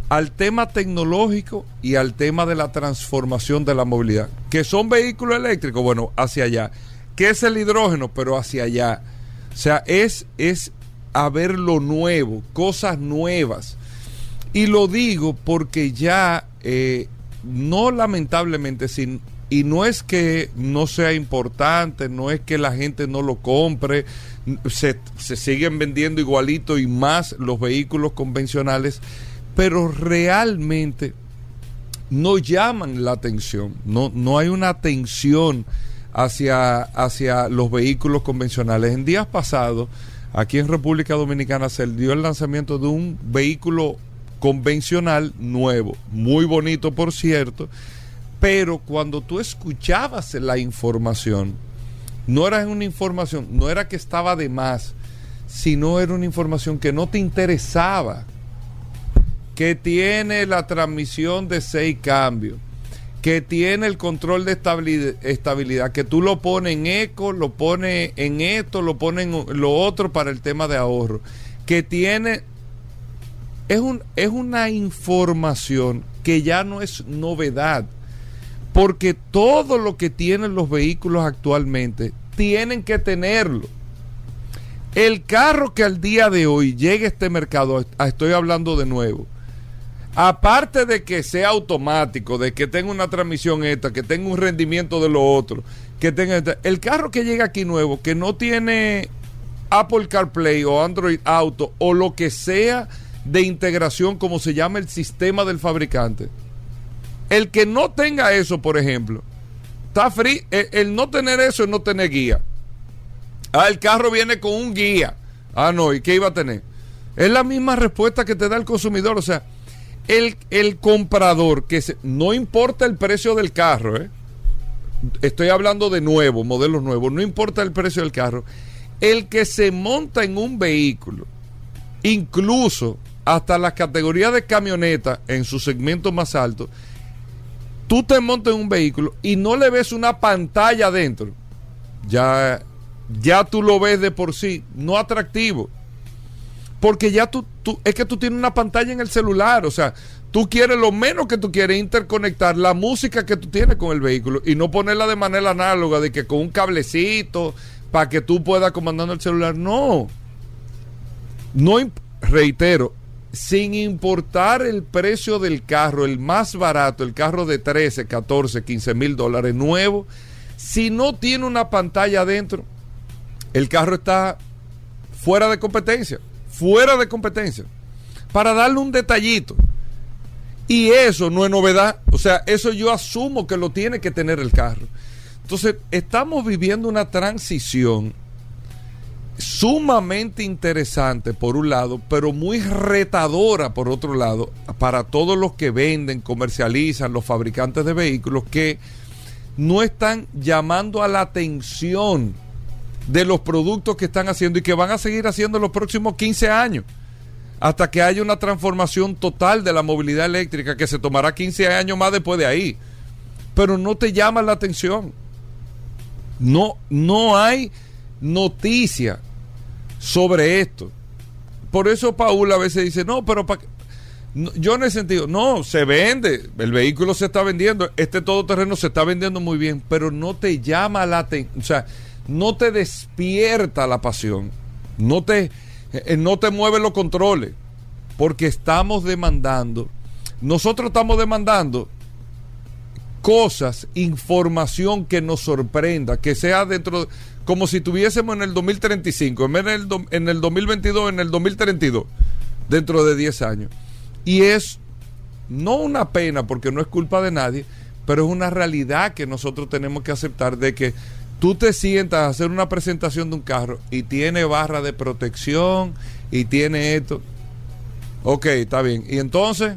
al tema tecnológico y al tema de la transformación de la movilidad. Que son vehículos eléctricos, bueno, hacia allá. ¿Qué es el hidrógeno? Pero hacia allá. O sea, es, es a ver lo nuevo, cosas nuevas. Y lo digo porque ya, eh, no lamentablemente, sin, y no es que no sea importante, no es que la gente no lo compre, se, siguen vendiendo igualito y más los vehículos convencionales, pero realmente no llaman la atención, no, no hay una atención hacia, hacia los vehículos convencionales. En días pasados, aquí en República Dominicana se dio el lanzamiento de un vehículo convencional nuevo, muy bonito por cierto, pero cuando tú escuchabas la información, no era una información, no era que estaba de más, sino era una información que no te interesaba, que tiene la transmisión de seis cambios, que tiene el control de estabilidad, que tú lo pones en eco, lo pones en esto, lo pones en lo otro para el tema de ahorro, que tiene... Es, un, es una información que ya no es novedad porque todo lo que tienen los vehículos actualmente tienen que tenerlo. El carro que al día de hoy llegue a este mercado, estoy hablando de nuevo, aparte de que sea automático, de que tenga una transmisión esta, que tenga un rendimiento de lo otro, que tenga el carro que llega aquí nuevo, que no tiene Apple CarPlay o Android Auto o lo que sea de integración como se llama el sistema del fabricante, el que no tenga eso, por ejemplo, está free. El, no tener eso es no tener guía. Ah, el carro viene con un guía. Ah, no, ¿y qué iba a tener? Es la misma respuesta que te da el consumidor. O sea, el, el comprador, que no importa el precio del carro, ¿eh? estoy hablando de nuevo, modelos nuevos, no importa el precio del carro, el que se monta en un vehículo, incluso hasta las categorías de camioneta en su segmento más alto, tú te montas en un vehículo y no le ves una pantalla adentro, ya, ya tú lo ves de por sí, no atractivo. Porque ya tú, es que tú tienes una pantalla en el celular, o sea, tú quieres lo menos que tú quieres interconectar la música que tú tienes con el vehículo y no ponerla de manera análoga, de que con un cablecito para que tú puedas comandando el celular. No. No, reitero, sin importar el precio del carro, el más barato, el carro de 13, 14, 15 mil dólares nuevo, si no tiene una pantalla adentro, el carro está fuera de competencia, fuera de competencia, para darle un detallito. Y eso no es novedad, o sea, eso yo asumo que lo tiene que tener el carro. Entonces, estamos viviendo una transición sumamente interesante por un lado, pero muy retadora por otro lado para todos los que venden, comercializan, los fabricantes de vehículos que no están llamando a la atención de los productos que están haciendo y que van a seguir haciendo en los próximos 15 años hasta que haya una transformación total de la movilidad eléctrica que se tomará 15 años más después de ahí. Pero no te llama la atención. No, no hay noticia sobre esto. Por eso Paula a veces dice, no, pero para yo en ese sentido, no, se vende, el vehículo se está vendiendo, este todoterreno se está vendiendo muy bien, pero no te llama la atención, no te despierta la pasión, no te, eh, no te mueve los controles, porque estamos demandando, nosotros estamos demandando cosas, información que nos sorprenda, que sea dentro, como si tuviésemos en el 2035, en el, en el 2022, en el 2032, dentro de 10 años. Y es no una pena, porque no es culpa de nadie, pero es una realidad que nosotros tenemos que aceptar de que tú te sientas a hacer una presentación de un carro y tiene barra de protección y tiene esto. Ok, está bien. Y entonces,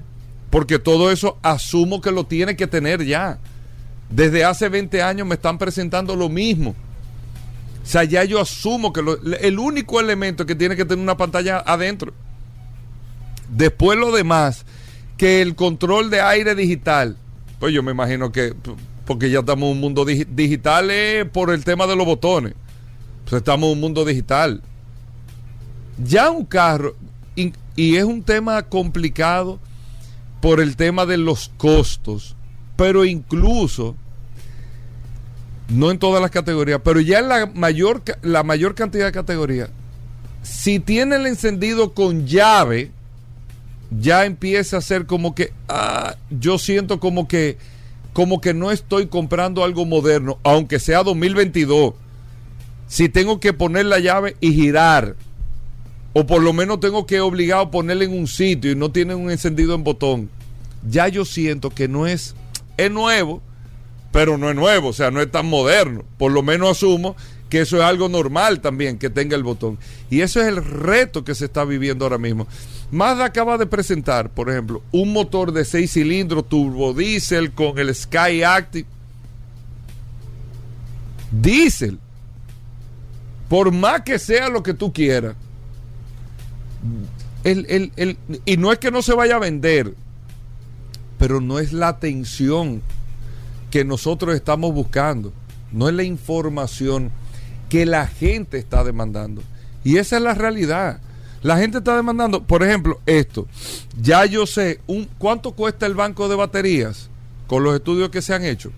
porque todo eso asumo que lo tiene que tener ya. Desde hace 20 años me están presentando lo mismo. O sea, ya yo asumo que el único elemento que tiene que tener una pantalla adentro. Después lo demás, que el control de aire digital, pues yo me imagino que, porque ya estamos en un mundo digital por el tema de los botones. Pues estamos en un mundo digital. Ya un carro, y es un tema complicado por el tema de los costos, pero incluso, no en todas las categorías, pero ya en la mayor, la mayor cantidad de categorías, si tiene el encendido con llave, ya empieza a ser como que, ah, yo siento como que, como que no estoy comprando algo moderno, aunque sea 2022. Si tengo que poner la llave y girar, o por lo menos tengo que obligado a ponerle en un sitio y no tiene un encendido en botón, ya yo siento que no es, es nuevo, pero no es nuevo, o sea, no es tan moderno. Por lo menos asumo que eso es algo normal también, que tenga el botón. Y eso es el reto que se está viviendo ahora mismo. Mazda acaba de presentar, por ejemplo, un motor de 6 cilindros turbo diésel con el Sky Active. Diesel. Por más que sea lo que tú quieras, y no es que no se vaya a vender, pero no es la atención que nosotros estamos buscando, no es la información que la gente está demandando. Y esa es la realidad. La gente está demandando, por ejemplo, esto. Ya yo sé cuánto cuesta el banco de baterías con los estudios que se han hecho.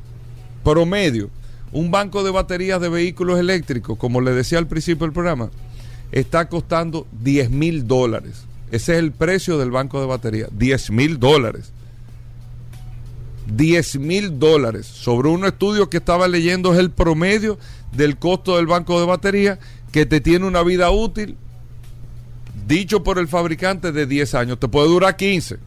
Promedio, un banco de baterías de vehículos eléctricos, como le decía al principio del programa, está costando 10 mil dólares. Ese es el precio del banco de batería, 10 mil dólares. 10 mil dólares. Sobre un estudio que estaba leyendo es el promedio del costo del banco de batería que te tiene una vida útil, dicho por el fabricante, de 10 años. Te puede durar 15,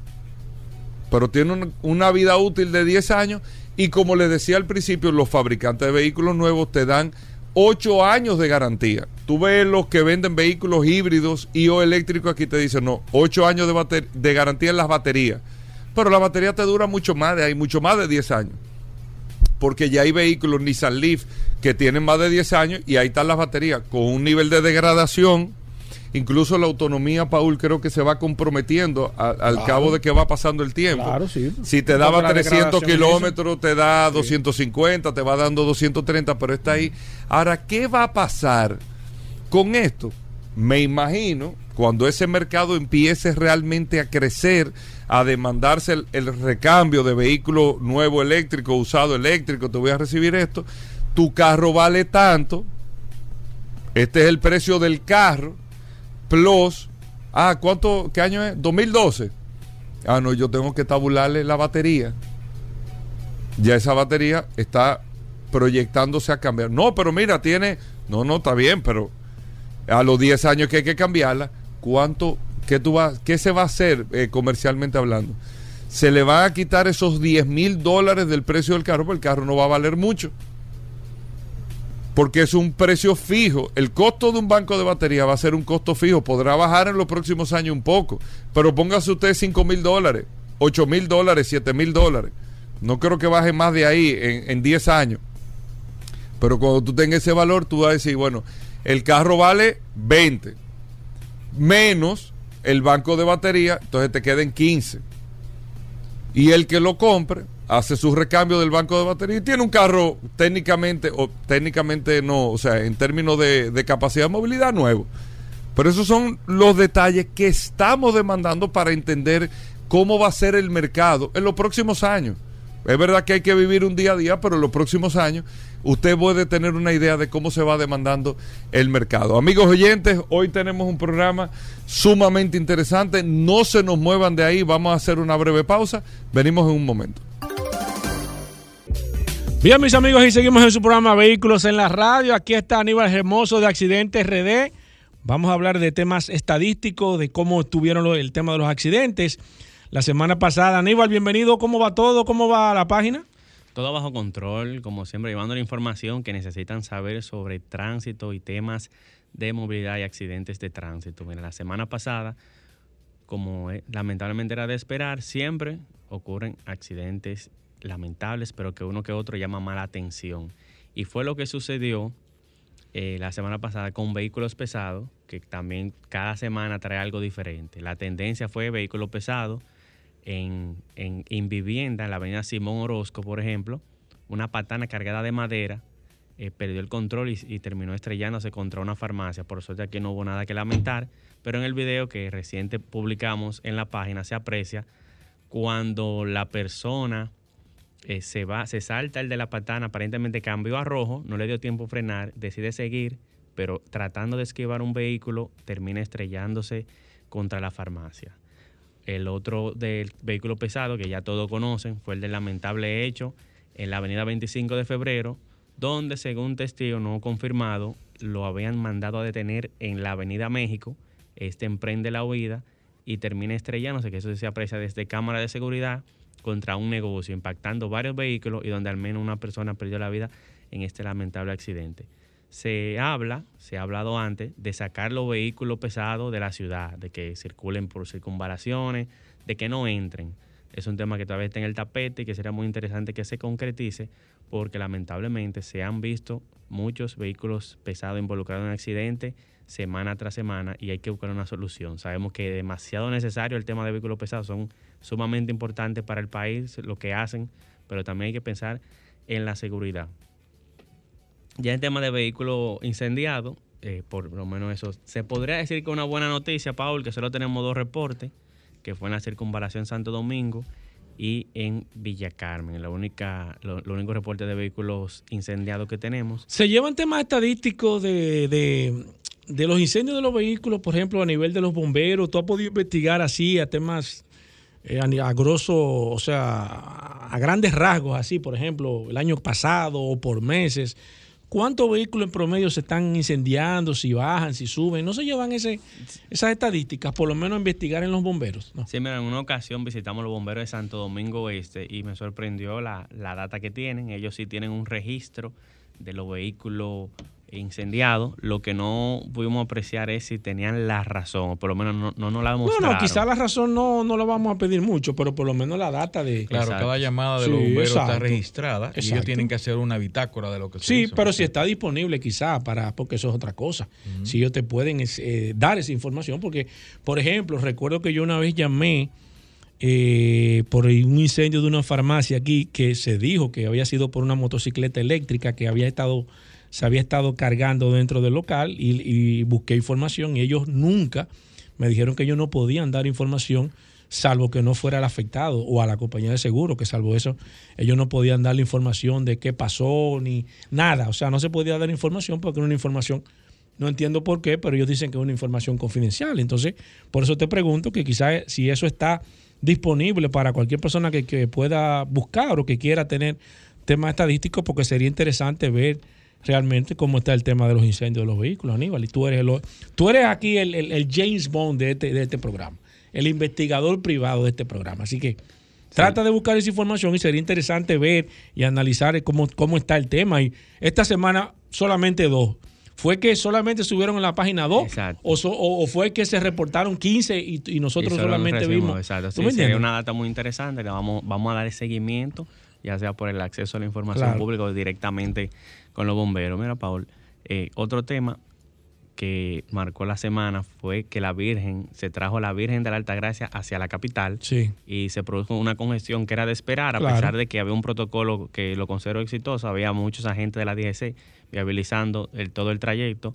pero tiene una vida útil de 10 años y como les decía al principio, los fabricantes de vehículos nuevos te dan 8 años de garantía. Tú ves los que venden vehículos híbridos y o eléctricos, aquí te dicen, no, 8 años de, de garantía en las baterías. Pero la batería te dura mucho más, hay mucho más de 10 años. Porque ya hay vehículos Nissan Leaf que tienen más de 10 años y ahí están las baterías con un nivel de degradación. Incluso la autonomía, Paul, creo que se va comprometiendo al cabo de que va pasando el tiempo. Claro, sí. Si te daba 300 kilómetros, te da 250, te va dando 230, pero está ahí. Ahora, ¿qué va a pasar con esto? Me imagino, cuando ese mercado empiece realmente a crecer, a demandarse el, recambio de vehículo nuevo eléctrico, usado eléctrico, te voy a recibir esto, tu carro vale tanto, este es el precio del carro, plus, ah, ¿cuánto, qué año es? 2012. Ah, no, yo tengo que tabularle la batería. Ya esa batería está proyectándose a cambiar. No, pero mira, tiene, no, no, está bien, pero a los 10 años que hay que cambiarla, ¿cuánto ¿qué, tú vas, qué se va a hacer eh, comercialmente hablando? Se le van a quitar esos 10 mil dólares del precio del carro, porque el carro no va a valer mucho. Porque es un precio fijo. El costo de un banco de batería va a ser un costo fijo. Podrá bajar en los próximos años un poco. Pero póngase usted 5 mil dólares, 8 mil dólares, 7 mil dólares. No creo que baje más de ahí en, en 10 años. Pero cuando tú tengas ese valor, tú vas a decir, bueno, el carro vale 20 menos el banco de batería, entonces te queden 15. Y el que lo compre hace su recambio del banco de batería y tiene un carro técnicamente, o técnicamente no, o sea, en términos de, de capacidad de movilidad nuevo. Pero esos son los detalles que estamos demandando para entender cómo va a ser el mercado en los próximos años. Es verdad que hay que vivir un día a día, pero en los próximos años usted puede tener una idea de cómo se va demandando el mercado. Amigos oyentes, hoy tenemos un programa sumamente interesante. No se nos muevan de ahí, vamos a hacer una breve pausa. Venimos en un momento. Bien, mis amigos, y seguimos en su programa Vehículos en la Radio. Aquí está Aníbal Hermoso de Accidentes RD. Vamos a hablar de temas estadísticos, de cómo estuvieron el tema de los accidentes. La semana pasada, Aníbal, bienvenido. ¿Cómo va todo? ¿Cómo va la página? Todo bajo control, como siempre, llevando la información que necesitan saber sobre tránsito y temas de movilidad y accidentes de tránsito. Mira, la semana pasada, como lamentablemente era de esperar, siempre ocurren accidentes lamentables, pero que uno que otro llama mala atención. Y fue lo que sucedió eh, la semana pasada con vehículos pesados, que también cada semana trae algo diferente. La tendencia fue vehículos pesados en, en, vivienda, en la avenida Simón Orozco, por ejemplo, una patana cargada de madera eh, perdió el control y, terminó estrellándose contra una farmacia. Por suerte aquí no hubo nada que lamentar, pero en el video que reciente publicamos en la página se aprecia cuando la persona eh, se va, se salta el de la patana, aparentemente cambió a rojo, no le dio tiempo a frenar, decide seguir, pero tratando de esquivar un vehículo, termina estrellándose contra la farmacia. El otro del vehículo pesado, que ya todos conocen, fue el del lamentable hecho en la avenida 25 de febrero, donde según testigo no confirmado, lo habían mandado a detener en la avenida México. Este emprende la huida y termina estrellándose, que eso se aprecia desde cámara de seguridad contra un negocio, impactando varios vehículos y donde al menos una persona perdió la vida en este lamentable accidente. Se habla, se ha hablado antes, de sacar los vehículos pesados de la ciudad, de que circulen por circunvalaciones, de que no entren. Es un tema que todavía está en el tapete y que sería muy interesante que se concretice porque lamentablemente se han visto muchos vehículos pesados involucrados en accidentes semana tras semana y hay que buscar una solución. Sabemos que es demasiado necesario el tema de vehículos pesados, son sumamente importantes para el país lo que hacen, pero también hay que pensar en la seguridad. Ya el tema de vehículos incendiados, eh, por lo menos eso, se podría decir que una buena noticia, Paul, que solo tenemos dos reportes, que fue en la circunvalación Santo Domingo y en Villa Carmen, la única, lo, único reporte de vehículos incendiados que tenemos. ¿Se llevan temas estadísticos de, de, de, los incendios de los vehículos, por ejemplo, a nivel de los bomberos? ¿Tú has podido investigar así a temas eh, a, grosso, o sea, a grandes rasgos, así, por ejemplo, el año pasado o por meses, ¿cuántos vehículos en promedio se están incendiando, si bajan, si suben? ¿No se llevan ese, esas estadísticas, por lo menos investigar en los bomberos? Sí, mira, en una ocasión visitamos los bomberos de Santo Domingo Oeste y me sorprendió la, la data que tienen. Ellos sí tienen un registro de los vehículos incendiado. Lo que no pudimos apreciar es si tenían la razón, o por lo menos no, no nos la mostraron. No, no, quizá la razón no, no la vamos a pedir mucho, pero por lo menos la data de... Claro, cada llamada de los bomberos está registrada y ellos tienen que hacer una bitácora de lo que se Sí, pero si está disponible quizá para, porque eso es otra cosa. Si ellos te pueden eh, dar esa información, porque, por ejemplo, recuerdo que yo una vez llamé eh, por un incendio de una farmacia aquí que se dijo que había sido por una motocicleta eléctrica que había estado se había estado cargando dentro del local y, busqué información y ellos nunca me dijeron que ellos no podían dar información salvo que no fuera el afectado o a la compañía de seguro, que salvo eso, ellos no podían dar la información de qué pasó ni nada. O sea, no se podía dar información porque era una información, no entiendo por qué, pero ellos dicen que es una información confidencial. Entonces, por eso te pregunto que quizás si eso está disponible para cualquier persona que pueda buscar o que quiera tener temas estadísticos, porque sería interesante ver realmente cómo está el tema de los incendios de los vehículos, Aníbal. Y tú eres, tú eres aquí el, James Bond de este, de este programa, el investigador privado de este programa. Así que trata de buscar esa información y sería interesante ver y analizar cómo, cómo está el tema. Y esta semana solamente dos. ¿Fue que solamente subieron en la página 2? O, o, fue que se reportaron 15 y, nosotros solamente vimos? Exacto. Sí, sería una data muy interesante que vamos, vamos a dar seguimiento, ya sea por el acceso a la información pública o directamente con los bomberos. Mira, Paul, eh, otro tema que marcó la semana fue que la Virgen, se trajo la Virgen de la Altagracia hacia la capital y se produjo una congestión que era de esperar, a pesar de que había un protocolo que lo consideró exitoso, había muchos agentes de la DGC viabilizando el, todo el trayecto,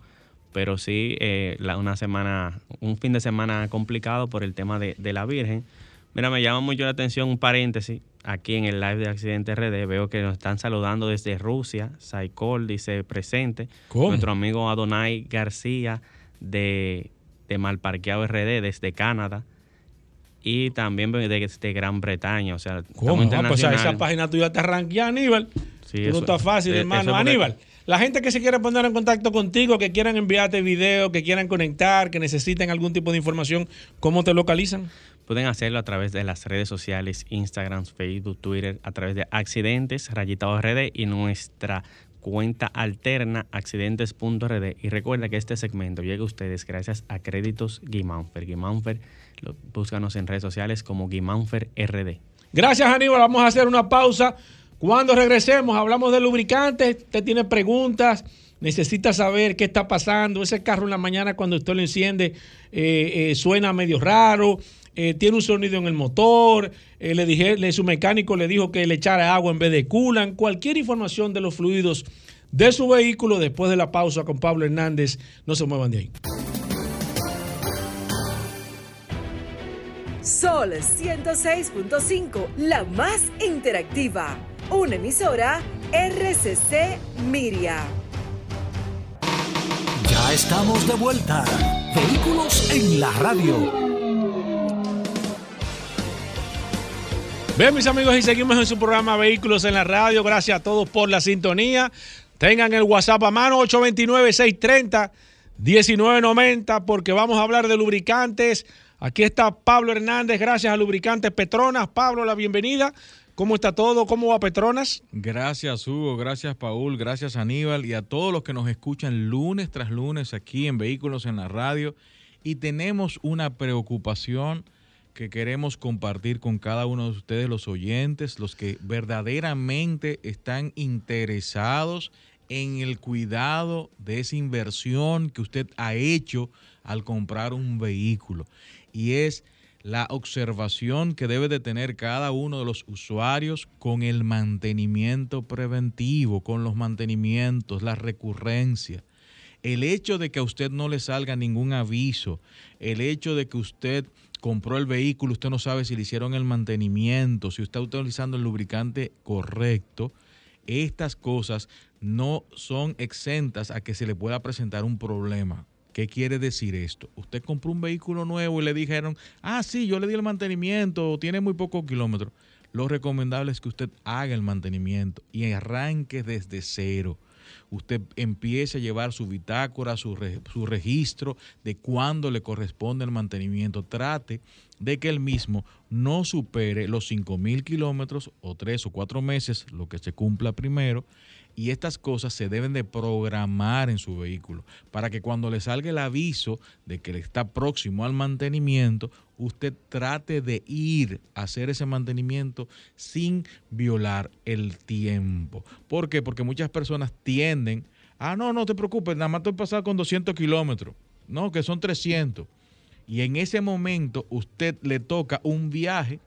pero sí eh, una semana, un fin de semana complicado por el tema de, de la Virgen. Mira, me llama mucho la atención un paréntesis aquí en el live de Accidente RD. Veo que nos están saludando desde Rusia. Saicol dice presente. Nuestro amigo Adonai García de, de Malparqueado RD desde Canadá. Y también desde Gran Bretaña. O sea, ¿Cómo? Ah, pues esa página tuya te arranquea, Aníbal. Sí, no está fácil, hermano. Aníbal, la gente que se quiera poner en contacto contigo, que quieran enviarte video, que quieran conectar, que necesiten algún tipo de información, ¿cómo te localizan? Pueden hacerlo a través de las redes sociales, Instagram, Facebook, Twitter, a través de Accidentes, Rayita RD y nuestra cuenta alterna accidentes.rd. Y recuerda que este segmento llega a ustedes gracias a Créditos Guimánfer. Guimánfer, búscanos en redes sociales como Guimánfer RD. Gracias, Aníbal. Vamos a hacer una pausa. Cuando regresemos, hablamos de lubricantes. Usted tiene preguntas, necesita saber qué está pasando. Ese carro en la mañana, cuando usted lo enciende, eh, eh, suena medio raro. Eh, tiene un sonido en el motor, le dije, su mecánico le dijo que le echara agua en vez de culan, cualquier información de los fluidos de su vehículo después de la pausa con Pablo Hernández, no se muevan de ahí. Sol 106.5, la más interactiva una emisora RCC Miria. Ya estamos de vuelta. Vehículos en la radio. Bien, mis amigos, y seguimos en su programa Vehículos en la radio. Gracias a todos por la sintonía. Tengan el WhatsApp a mano 829-630-1990 porque vamos a hablar de lubricantes. Aquí está Pablo Hernández, gracias a Lubricantes Petronas. Pablo, la bienvenida. ¿Cómo está todo? ¿Cómo va Petronas? Gracias Hugo, gracias Paul, gracias Aníbal y a todos los que nos escuchan lunes tras lunes aquí en Vehículos en la Radio. Y tenemos una preocupación que queremos compartir con cada uno de ustedes, los oyentes, los que verdaderamente están interesados en el cuidado de esa inversión que usted ha hecho al comprar un vehículo. Y es la observación que debe de tener cada uno de los usuarios con el mantenimiento preventivo, con los mantenimientos, la recurrencia. El hecho de que a usted no le salga ningún aviso, el hecho de que usted compró el vehículo, usted no sabe si le hicieron el mantenimiento, si usted está utilizando el lubricante correcto, estas cosas no son exentas a que se le pueda presentar un problema. ¿Qué quiere decir esto? Usted compró un vehículo nuevo y le dijeron, ah, sí, yo le di el mantenimiento, tiene muy pocos kilómetros. Lo recomendable es que usted haga el mantenimiento y arranque desde cero. Usted empiece a llevar su bitácora, su, su registro de cuándo le corresponde el mantenimiento. Trate de que el mismo no supere los 5 mil kilómetros o tres o cuatro meses, lo que se cumpla primero, y estas cosas se deben de programar en su vehículo para que cuando le salga el aviso de que le está próximo al mantenimiento, usted trate de ir a hacer ese mantenimiento sin violar el tiempo. ¿Por qué? Porque muchas personas tienden, ah, no, no te preocupes, nada más estoy pasando con 200 kilómetros, no, que son 300. Y en ese momento usted le toca un viaje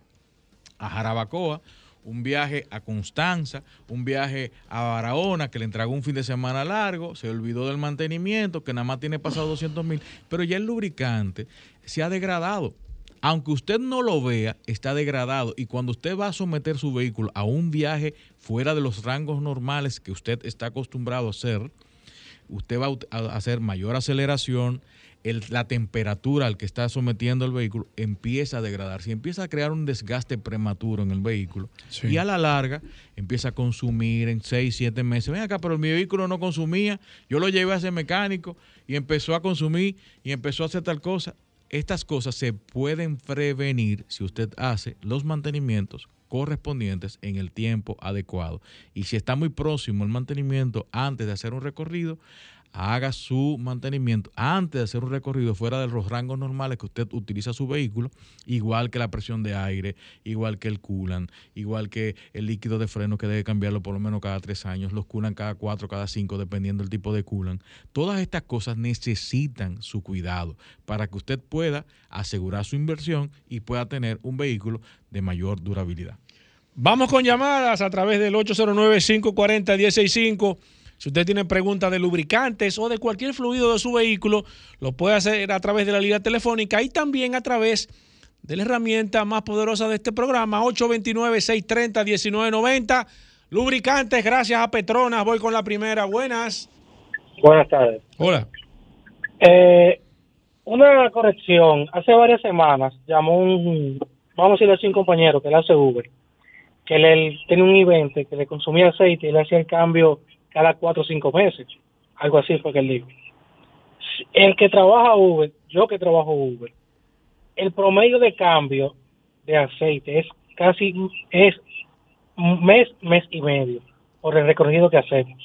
a Jarabacoa un viaje a Constanza, un viaje a Barahona, que le entregó un fin de semana largo, se olvidó del mantenimiento, que nada más tiene pasado 200 mil, pero ya el lubricante se ha degradado. Aunque usted no lo vea, está degradado y cuando usted va a someter su vehículo a un viaje fuera de los rangos normales que usted está acostumbrado a hacer, usted va a hacer mayor aceleración, la temperatura al que está sometiendo el vehículo empieza a degradarse y empieza a crear un desgaste prematuro en el vehículo. Y a la larga empieza a consumir en 6, 7 meses. Ven acá, pero mi vehículo no consumía. Yo lo llevé a ese mecánico y empezó a consumir y empezó a hacer tal cosa. Estas cosas se pueden prevenir si usted hace los mantenimientos correspondientes en el tiempo adecuado. Y si está muy próximo el mantenimiento antes de hacer un recorrido, haga su mantenimiento antes de hacer un recorrido fuera de los rangos normales que usted utiliza su vehículo, igual que la presión de aire, igual que el coolant, igual que el líquido de freno que debe cambiarlo por lo menos cada tres años, los coolant cada cuatro, cada cinco, dependiendo del tipo de coolant. Todas estas cosas necesitan su cuidado para que usted pueda asegurar su inversión y pueda tener un vehículo de mayor durabilidad. Vamos con llamadas a través del 809 540 165 si usted tiene preguntas de lubricantes o de cualquier fluido de su vehículo, lo puede hacer a través de la línea telefónica y también a través de la herramienta más poderosa de este programa, 829-630-1990. Lubricantes, gracias a Petronas. Voy con la primera. Buenas. Buenas tardes. Hola. Eh, una corrección. Hace varias semanas llamó un, vamos a decirle así, un compañero que le hace Uber que él tiene un I-20 que le consumía aceite y le hacía el cambio cada cuatro o cinco meses. Algo así fue que él dijo. El que trabaja Uber, yo que trabajo Uber, el promedio de cambio de aceite es casi es un mes, mes y medio por el recorrido que hacemos.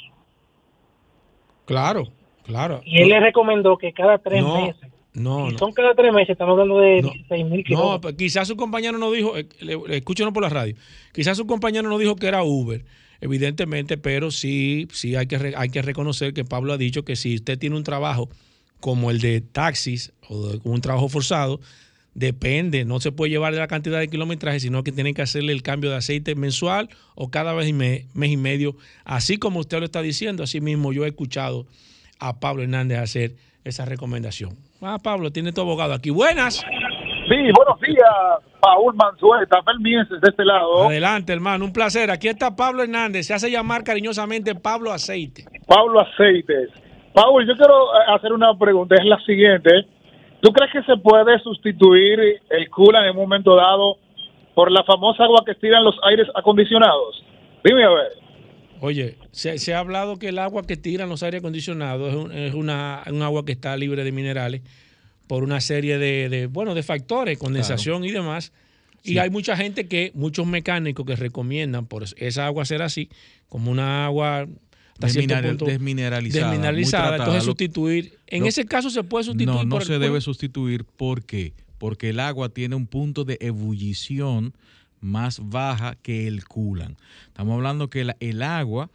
Claro, claro. Y él le recomendó que cada tres No, meses. No, Si no. son cada tres meses, estamos hablando de No, 16 mil No, kilómetros. pues quizás su compañero no dijo, eh, escúchenos por la radio, quizás su compañero no dijo que era Uber, evidentemente, pero sí, sí hay que, hay que reconocer que Pablo ha dicho que si usted tiene un trabajo como el de taxis o de- un trabajo forzado, depende, no se puede llevar de la cantidad de kilometraje, sino que tienen que hacerle el cambio de aceite mensual o cada vez y me- mes y medio, así como usted lo está diciendo, así mismo yo he escuchado a Pablo Hernández hacer esa recomendación. Ah, Pablo, tiene tu abogado aquí. Buenas. Sí, buenos días, Paul Manzueta, Belmienses de este lado. Adelante, hermano, un placer. Aquí está Pablo Hernández, se hace llamar cariñosamente Pablo Aceite. Pablo Aceites. Paul, yo quiero eh, hacer una pregunta, es la siguiente. ¿Tú crees que se puede sustituir el coolant en un momento dado por la famosa agua que tiran los aires acondicionados? Dime a ver. Oye, se, se ha hablado que el agua que tiran los aire acondicionados es, un, es una, un agua que está libre de minerales por una serie de, de, bueno, de factores, condensación y demás. Y hay mucha gente que, muchos mecánicos que recomiendan por esa agua ser así, como una agua Desmineral- punto desmineralizada, desmineralizada, tratada. entonces sustituir. En lo- ese caso se puede sustituir No, no por se por- debe sustituir. ¿Por qué? Porque el agua tiene un punto de ebullición más baja que el culan. Estamos hablando que la- el agua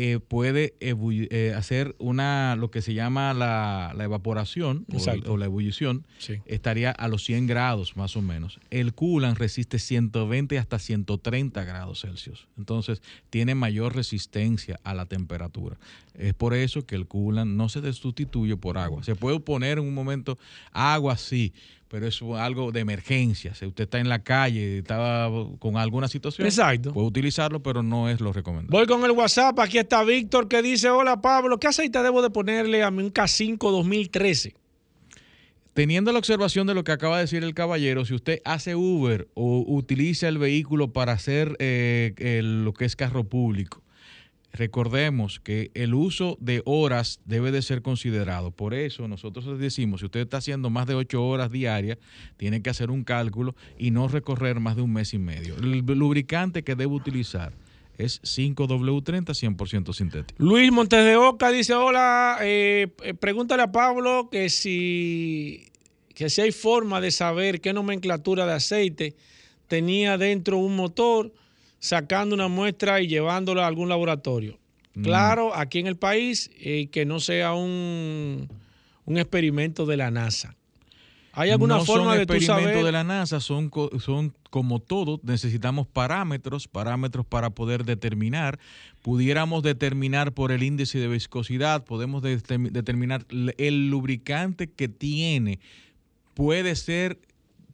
eh, puede eh, hacer una lo que se llama la, la evaporación o, la ebullición. Sí. Estaría a los 100 grados más o menos. El culan resiste 120 hasta 130 grados Celsius. Entonces tiene mayor resistencia a la temperatura. Es por eso que el culan no se sustituye por agua. Se puede poner en un momento agua sí, pero es algo de emergencia. Si usted está en la calle, estaba con alguna situación, Exacto. puede utilizarlo, pero no es lo recomendable. Voy con el WhatsApp. Aquí está Víctor que dice: Hola Pablo, ¿qué aceite debo de ponerle a mi un K5 2013? Teniendo la observación de lo que acaba de decir el caballero, si usted hace Uber o utiliza el vehículo para hacer eh, lo que es carro público, recordemos que el uso de horas debe de ser considerado. Por eso nosotros les decimos, si usted está haciendo más de ocho horas diarias, tiene que hacer un cálculo y no recorrer más de un mes y medio. El lubricante que debe utilizar es 5W30 100% sintético. Luis Montes de Oca dice: Hola, eh, eh, pregúntale a Pablo que si, que si hay forma de saber qué nomenclatura de aceite tenía dentro un motor, sacando una muestra y llevándola a algún laboratorio. Mm. Claro, aquí en el país, eh, que no sea un, un experimento de la NASA. ¿Hay alguna no forma son de tú saber? de la NASA, son, son como todo, necesitamos parámetros, parámetros para poder determinar. Pudiéramos determinar por el índice de viscosidad, podemos determi- determinar el lubricante que tiene. Puede ser,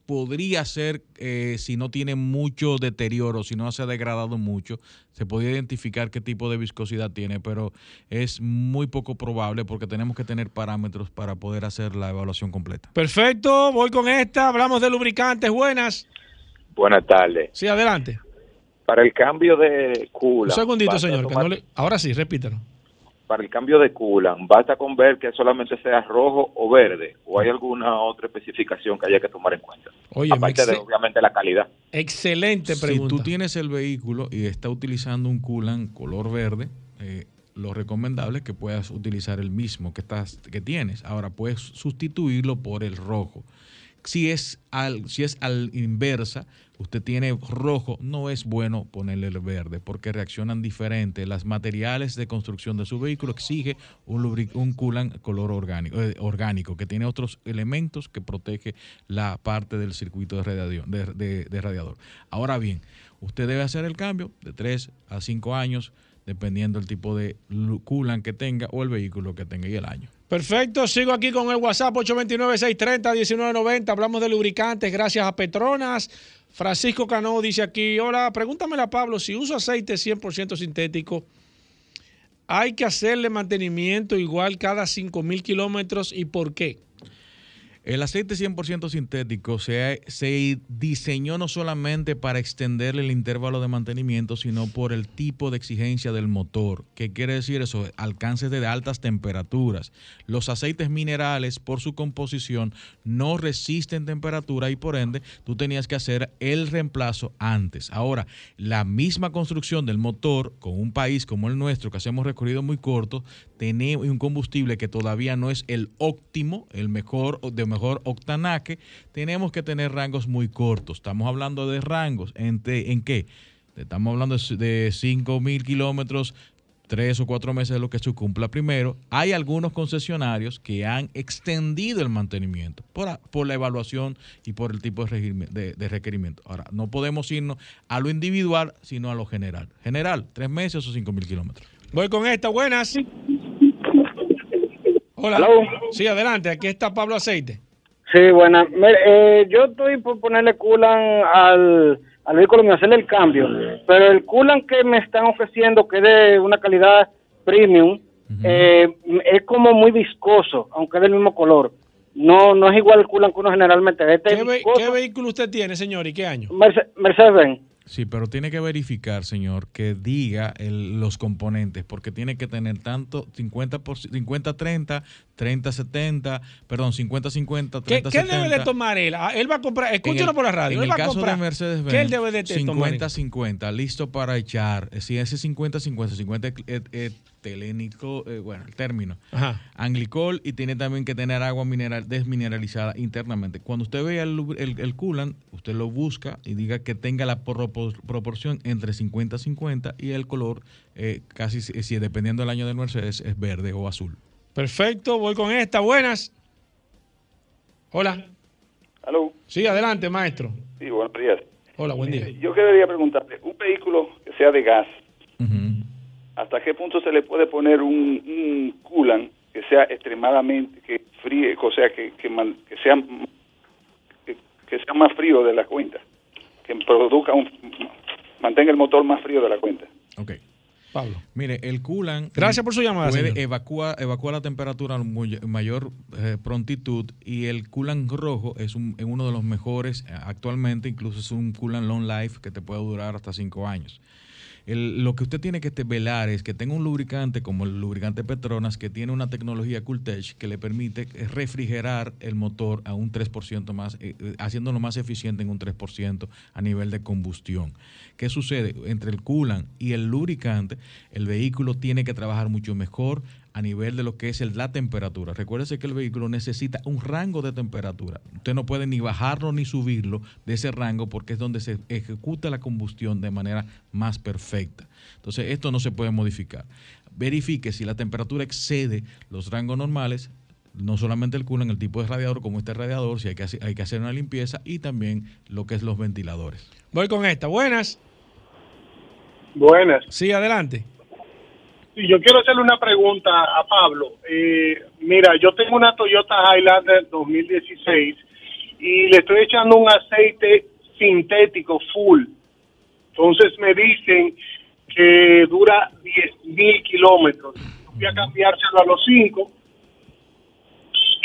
podría ser, eh, si no tiene mucho deterioro, si no se ha degradado mucho, se podría identificar qué tipo de viscosidad tiene, pero es muy poco probable porque tenemos que tener parámetros para poder hacer la evaluación completa. Perfecto, voy con esta. Hablamos de lubricantes. Buenas. Buenas tardes. Sí, adelante. Para el cambio de coolant. Un segundito, señor. que tomar- no le- Ahora sí, repítalo. Para el cambio de coolant, ¿basta con ver que solamente sea rojo o verde? ¿O hay alguna otra especificación que haya que tomar en cuenta? Oye, Aparte de, obviamente, la calidad. excelente Si pregunta. tú tienes el vehículo y está utilizando un coolant color verde, eh, lo recomendable es que puedas utilizar el mismo que, estás, que tienes. Ahora puedes sustituirlo por el rojo. Si es, al, si es al inversa, usted tiene rojo, no es bueno ponerle el verde porque reaccionan diferente. Los materiales de construcción de su vehículo exige un, coolant color orgánico, eh, orgánico que tiene otros elementos que protege la parte del circuito de de, radiador. Ahora bien, usted debe hacer el cambio de 3 a 5 años dependiendo del tipo de coolant que tenga o el vehículo que tenga y el año. Perfecto, sigo aquí con el WhatsApp 829-630-1990. Hablamos de lubricantes gracias a Petronas. Francisco Cano dice aquí, hola, pregúntamele a Pablo, si uso aceite 100% sintético, ¿hay que hacerle mantenimiento igual cada 5.000 kilómetros y por qué? El aceite 100% sintético se, se diseñó no solamente para extenderle el intervalo de mantenimiento, sino por el tipo de exigencia del motor. ¿Qué quiere decir eso? Alcances de altas temperaturas. Los aceites minerales, por su composición, no resisten temperatura y por ende tú tenías que hacer el reemplazo antes. Ahora, la misma construcción del motor con un país como el nuestro, que hacemos recorridos muy cortos, tenemos un combustible que todavía no es el óptimo, el mejor de mejor octanaje, tenemos que tener rangos muy cortos. Estamos hablando de rangos. ¿En, en qué? Estamos hablando de 5 mil kilómetros, tres o cuatro meses de lo que se cumpla primero. Hay algunos concesionarios que han extendido el mantenimiento por, por la evaluación y por el tipo de, de, requerimiento. Ahora, no podemos irnos a lo individual, sino a lo general. General, tres meses o cinco mil kilómetros. Voy con esta, buenas. Hola. Sí, adelante, aquí está Pablo Aceite. Sí, buenas. Eh, yo estoy por ponerle culan al, al vehículo mío, hacerle el cambio, pero el culan que me están ofreciendo, que es de una calidad premium, eh, es como muy viscoso, aunque es del mismo color. No no es igual el culan que uno generalmente. Este ¿Qué, ¿Qué, vehículo usted tiene, señor, y qué año? Mercedes-Benz. Sí, pero tiene que verificar, señor, que diga los componentes, porque tiene que tener tanto 50 por 50 30, 30 70, perdón, 50 50, 30 ¿Qué, ¿Qué debe de tomar él? Ah, él va a comprar, escúchalo por la radio, en él el va caso comprar. de Mercedes Benz, ¿Qué él debe de 50 50, listo para echar. Si ese 50 50, 50 telénico, eh, bueno, el término, Ajá. anglicol y tiene también que tener agua mineral desmineralizada internamente. Cuando usted vea el, el, el coolant, usted lo busca y diga que tenga la propor- proporción entre 50-50 y el color, eh, casi si, dependiendo del año del Mercedes, es verde o azul. Perfecto, voy con esta, buenas. Hola. Aló. Sí, adelante, maestro. Sí, buenos días. Hola, buen día. Yo quería preguntarle, un vehículo que sea de gas, ¿hasta qué punto se le puede poner un, un coolant que sea extremadamente, que fríe, o sea, que, que, man- que sea que, que sea más frío de la cuenta, que produzca un, mantenga el motor más frío de la cuenta? Ok. Pablo. Mire, el coolant. Gracias por su llamada, Puede señor. evacuar, evacuar la temperatura a mayor eh, prontitud y el coolant rojo es, un, es uno de los mejores eh, actualmente, incluso es un coolant long life que te puede durar hasta cinco años. Lo que usted tiene que velar es que tenga un lubricante como el lubricante Petronas que tiene una tecnología Cooltech que le permite eh, refrigerar el motor a un 3% más, eh, eh, haciéndolo más eficiente en un 3% a nivel de combustión. ¿Qué sucede? Entre el coolant y el lubricante, el vehículo tiene que trabajar mucho mejor a nivel de lo que es el- la temperatura. Recuérdese que el vehículo necesita un rango de temperatura. Usted no puede ni bajarlo ni subirlo de ese rango porque es donde se ejecuta la combustión de manera más perfecta. Entonces, esto no se puede modificar. Verifique si la temperatura excede los rangos normales, no solamente el coolant, el tipo de radiador, como este radiador, si hay que, hacer- hay que hacer una limpieza y también lo que es los ventiladores. Voy con esta, buenas. Buenas. Sí, adelante. Sí, yo quiero hacerle una pregunta a Pablo. Eh, mira, yo tengo una Toyota Highlander 2016 y le estoy echando un aceite sintético full. Entonces me dicen que dura 10 mil kilómetros. Fui a cambiárselo a los 5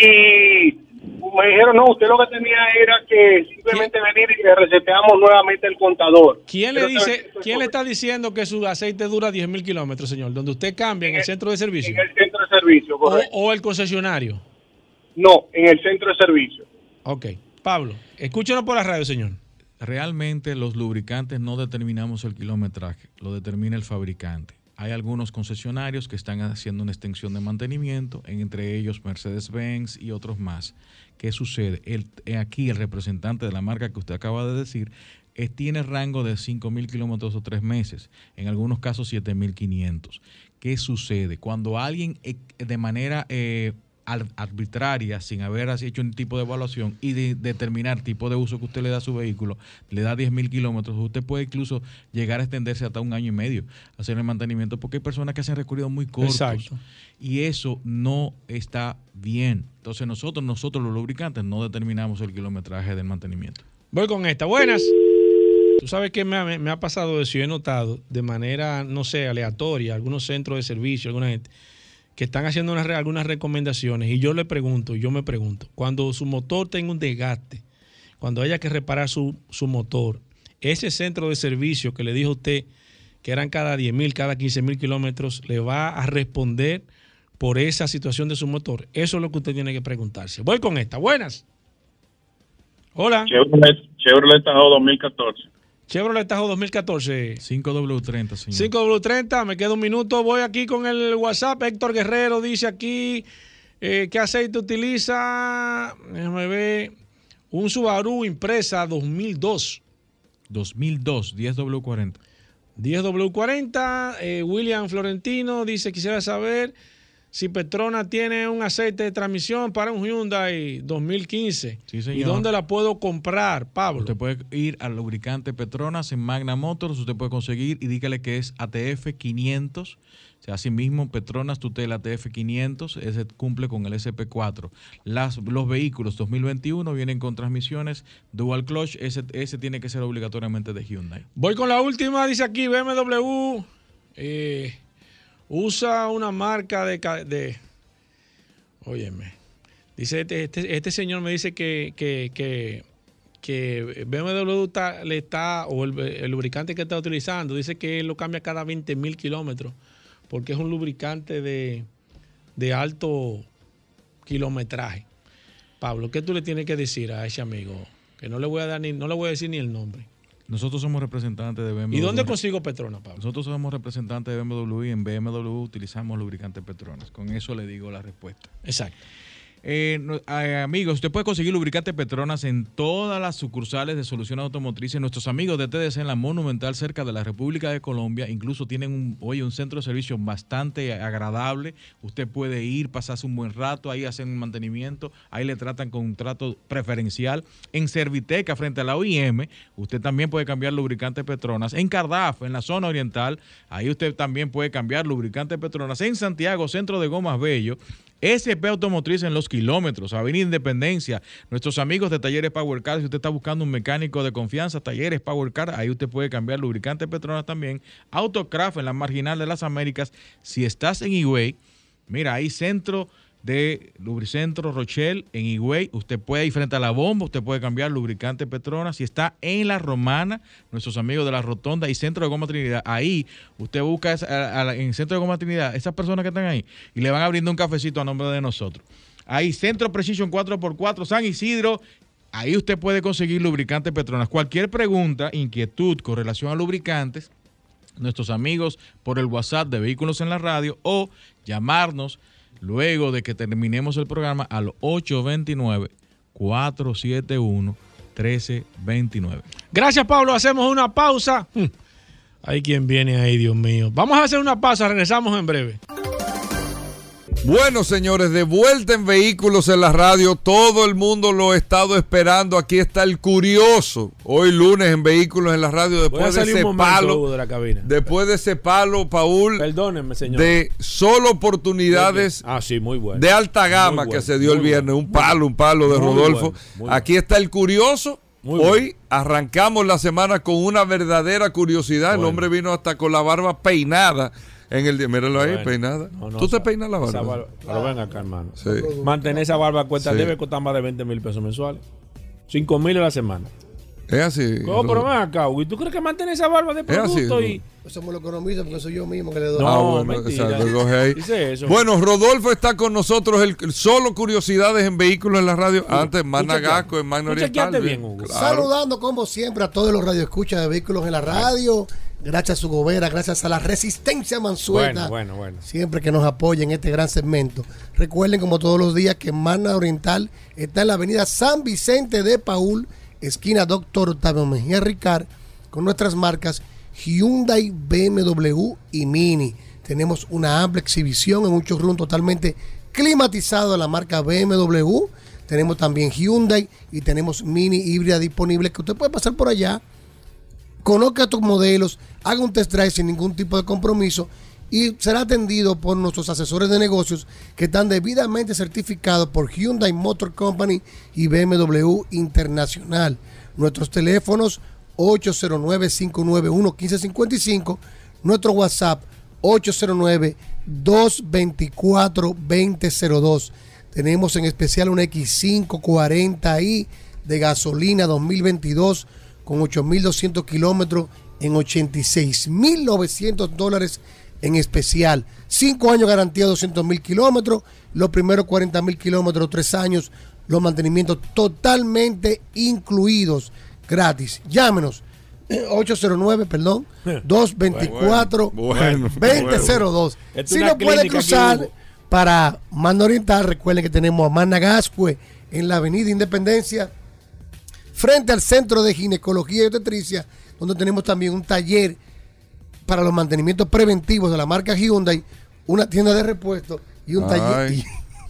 y me dijeron, no, usted lo que tenía era que simplemente venir y le reseteamos nuevamente el contador. ¿Quién le Pero dice, es quién le está diciendo que su aceite dura 10 mil kilómetros, señor? Donde usted cambia en el centro de servicio. En el centro de servicio, O, correcto. o el concesionario. No, en el centro de servicio. Ok. Pablo, escúchenos por la radio, señor. Realmente los lubricantes no determinamos el kilometraje, lo determina el fabricante. Hay algunos concesionarios que están haciendo una extensión de mantenimiento, entre ellos Mercedes-Benz y otros más. ¿Qué sucede? Eh, aquí el representante de la marca que usted acaba de decir eh, tiene rango de 5.000 kilómetros o tres meses, en algunos casos 7.500. ¿Qué sucede? Cuando alguien eh, de manera arbitraria, sin haber así hecho un tipo de evaluación y de determinar tipo de uso que usted le da a su vehículo, le da 10.000 kilómetros, usted puede incluso llegar a extenderse hasta un año y medio hacer el mantenimiento, porque hay personas que hacen recorridos muy cortos. Exacto. Y eso no está bien. Entonces nosotros, nosotros los lubricantes, no determinamos el kilometraje del mantenimiento. Voy con esta. Buenas. Tú sabes que me ha, me ha pasado eso y he notado de manera, no sé, aleatoria, algunos centros de servicio, alguna gente, que están haciendo algunas recomendaciones y yo le pregunto, yo me pregunto, cuando su motor tenga un desgaste, cuando haya que reparar su, su motor, ese centro de servicio que le dijo usted que eran cada 10 mil, cada 15 mil kilómetros, le va a responder por esa situación de su motor. Eso es lo que usted tiene que preguntarse. Voy con esta. Buenas. Hola. Chevrolet, Chevrolet Tahoe 2014. Chevrolet Tahoe 2014. 5W30, señor. 5W30, me queda un minuto. Voy aquí con el WhatsApp. Héctor Guerrero dice aquí eh, qué aceite utiliza. Déjame ver. Un Subaru Impresa 2002. 2002, 10W40. 10W40. eh, William Florentino dice: Quisiera saber si Petrona tiene un aceite de transmisión para un Hyundai 2015. Sí, ¿Y dónde la puedo comprar, Pablo? Usted puede ir al lubricante Petronas en Magna Motors, usted puede conseguir y dígale que es ATF 500. O sea, así mismo Petronas tutela ATF 500, ese cumple con el SP4. Las, los vehículos 2021 vienen con transmisiones dual clutch, ese, ese tiene que ser obligatoriamente de Hyundai. Voy con la última, dice aquí BMW. eh, usa una marca de... de óyeme. Dice, este, este, este señor me dice que, que, que, que BMW le está, o el, el lubricante que está utilizando, dice que él lo cambia cada 20 mil kilómetros, porque es un lubricante de, de alto kilometraje. Pablo, ¿qué tú le tienes que decir a ese amigo? Que no le voy a dar ni, no le voy a decir ni el nombre. Nosotros somos representantes de BMW. ¿Y dónde consigo Petrona, Pablo? Nosotros somos representantes de BMW y en BMW utilizamos lubricante Petronas. Con eso le digo la respuesta. Exacto. Eh, eh, amigos, usted puede conseguir lubricante Petronas en todas las sucursales de soluciones automotrices. Nuestros amigos de TDC en la Monumental, cerca de la República de Colombia, incluso tienen un, oye, un centro de servicio bastante agradable. Usted puede ir, pasarse un buen rato, ahí hacen un mantenimiento, ahí le tratan con un trato preferencial. En Serviteca, frente a la OIM, usted también puede cambiar lubricante Petronas. En Cardaf, en la zona oriental, ahí usted también puede cambiar lubricante Petronas. En Santiago, centro de Gomas Bello, SP Automotriz en los kilómetros, Avenida Independencia, nuestros amigos de Talleres Power Car, si usted está buscando un mecánico de confianza, Talleres Power Car, ahí usted puede cambiar lubricante Petronas también, Autocraft en la Marginal de las Américas, si estás en Higüey, mira, hay centro de Lubricentro Rochelle en Higüey, usted puede ir frente a la bomba, usted puede cambiar lubricante Petronas, si está en La Romana, nuestros amigos de La Rotonda y Centro de Goma Trinidad, ahí usted busca esa- a- en Centro de Goma Trinidad, esas personas que están ahí, y le van abriendo un cafecito a nombre de nosotros. Ahí Centro Precision 4x4 San Isidro, ahí usted puede conseguir lubricante Petronas. Cualquier pregunta, inquietud con relación a lubricantes, nuestros amigos por el WhatsApp de Vehículos en la Radio o llamarnos luego de que terminemos el programa al 829-471-1329. Gracias, Pablo. Hacemos una pausa. Hmm. Hay quien viene ahí, Dios mío. Vamos a hacer una pausa. Regresamos en breve. Bueno, señores, de vuelta en Vehículos en la Radio. Todo el mundo lo ha estado esperando. Aquí está el curioso. Hoy lunes en Vehículos en la Radio. Después de ese palo. De la cabina. Después de ese palo, Paul. Perdónenme, señor. De solo oportunidades. Ah, sí, muy bueno. De alta gama bueno, que se dio el viernes. Un palo, un palo de Muy Rodolfo. bueno. Aquí está el curioso. Muy Hoy arrancamos la semana con una verdadera curiosidad. El hombre vino hasta con la barba peinada en el día. Míralo ahí, Bueno. peinada. No, no, ¿Tú te peinas la barba- Pero ven acá, hermano. Sí. Mantener esa barba cuesta, Sí. debe costar más de 20 mil pesos mensuales. 5 mil a la semana. Es así. ¿Cómo? Pero ven acá, Hugo. ¿Y tú crees que mantener esa barba de Es así, producto y. Eso me lo economizo porque soy yo mismo que le doy. No, Ah, bueno, mentira. exacto, coge ahí. Dice eso. Bueno, Rodolfo está con nosotros, el, el solo curiosidades en vehículos en la radio. Antes, Magna chequeaste? Gasco en Magna ¿Tú Oriental. bien, Hugo? claro. Saludando como siempre a todos los radioescuchas de vehículos en la radio. Gracias a su gobera, gracias a la resistencia mansueta. Bueno, bueno, bueno. Siempre que nos apoya en este gran segmento. Recuerden, como todos los días, que Magna Oriental está en la avenida San Vicente de Paul, esquina Doctor Octavio Mejía Ricard, con nuestras marcas Hyundai, BMW y Mini. Tenemos una amplia exhibición en un showroom totalmente climatizado de la marca BMW. Tenemos también Hyundai y tenemos Mini híbrida disponible que usted puede pasar por allá conozca estos modelos, haga un test drive sin ningún tipo de compromiso y será atendido por nuestros asesores de negocios que están debidamente certificados por Hyundai Motor Company y BMW Internacional. Nuestros teléfonos 809-591-1555, nuestro WhatsApp 224-2002. Tenemos en especial una X540i de gasolina 2022 con 8.200 kilómetros en 86.900 dólares en especial. 5 años garantía 200.000 kilómetros, los primeros 40.000 kilómetros, 3 años, los mantenimientos totalmente incluidos, gratis. Llámenos. 809, perdón, 224 Bueno, bueno, 2002. Esto es Si no puede cruzar para Manda Oriental, recuerden que tenemos a Mana Gascue en la Avenida Independencia, frente al Centro de Ginecología y Obstetricia, donde tenemos también un taller para los mantenimientos preventivos de la marca Hyundai, una tienda de repuestos y un taller. Ay.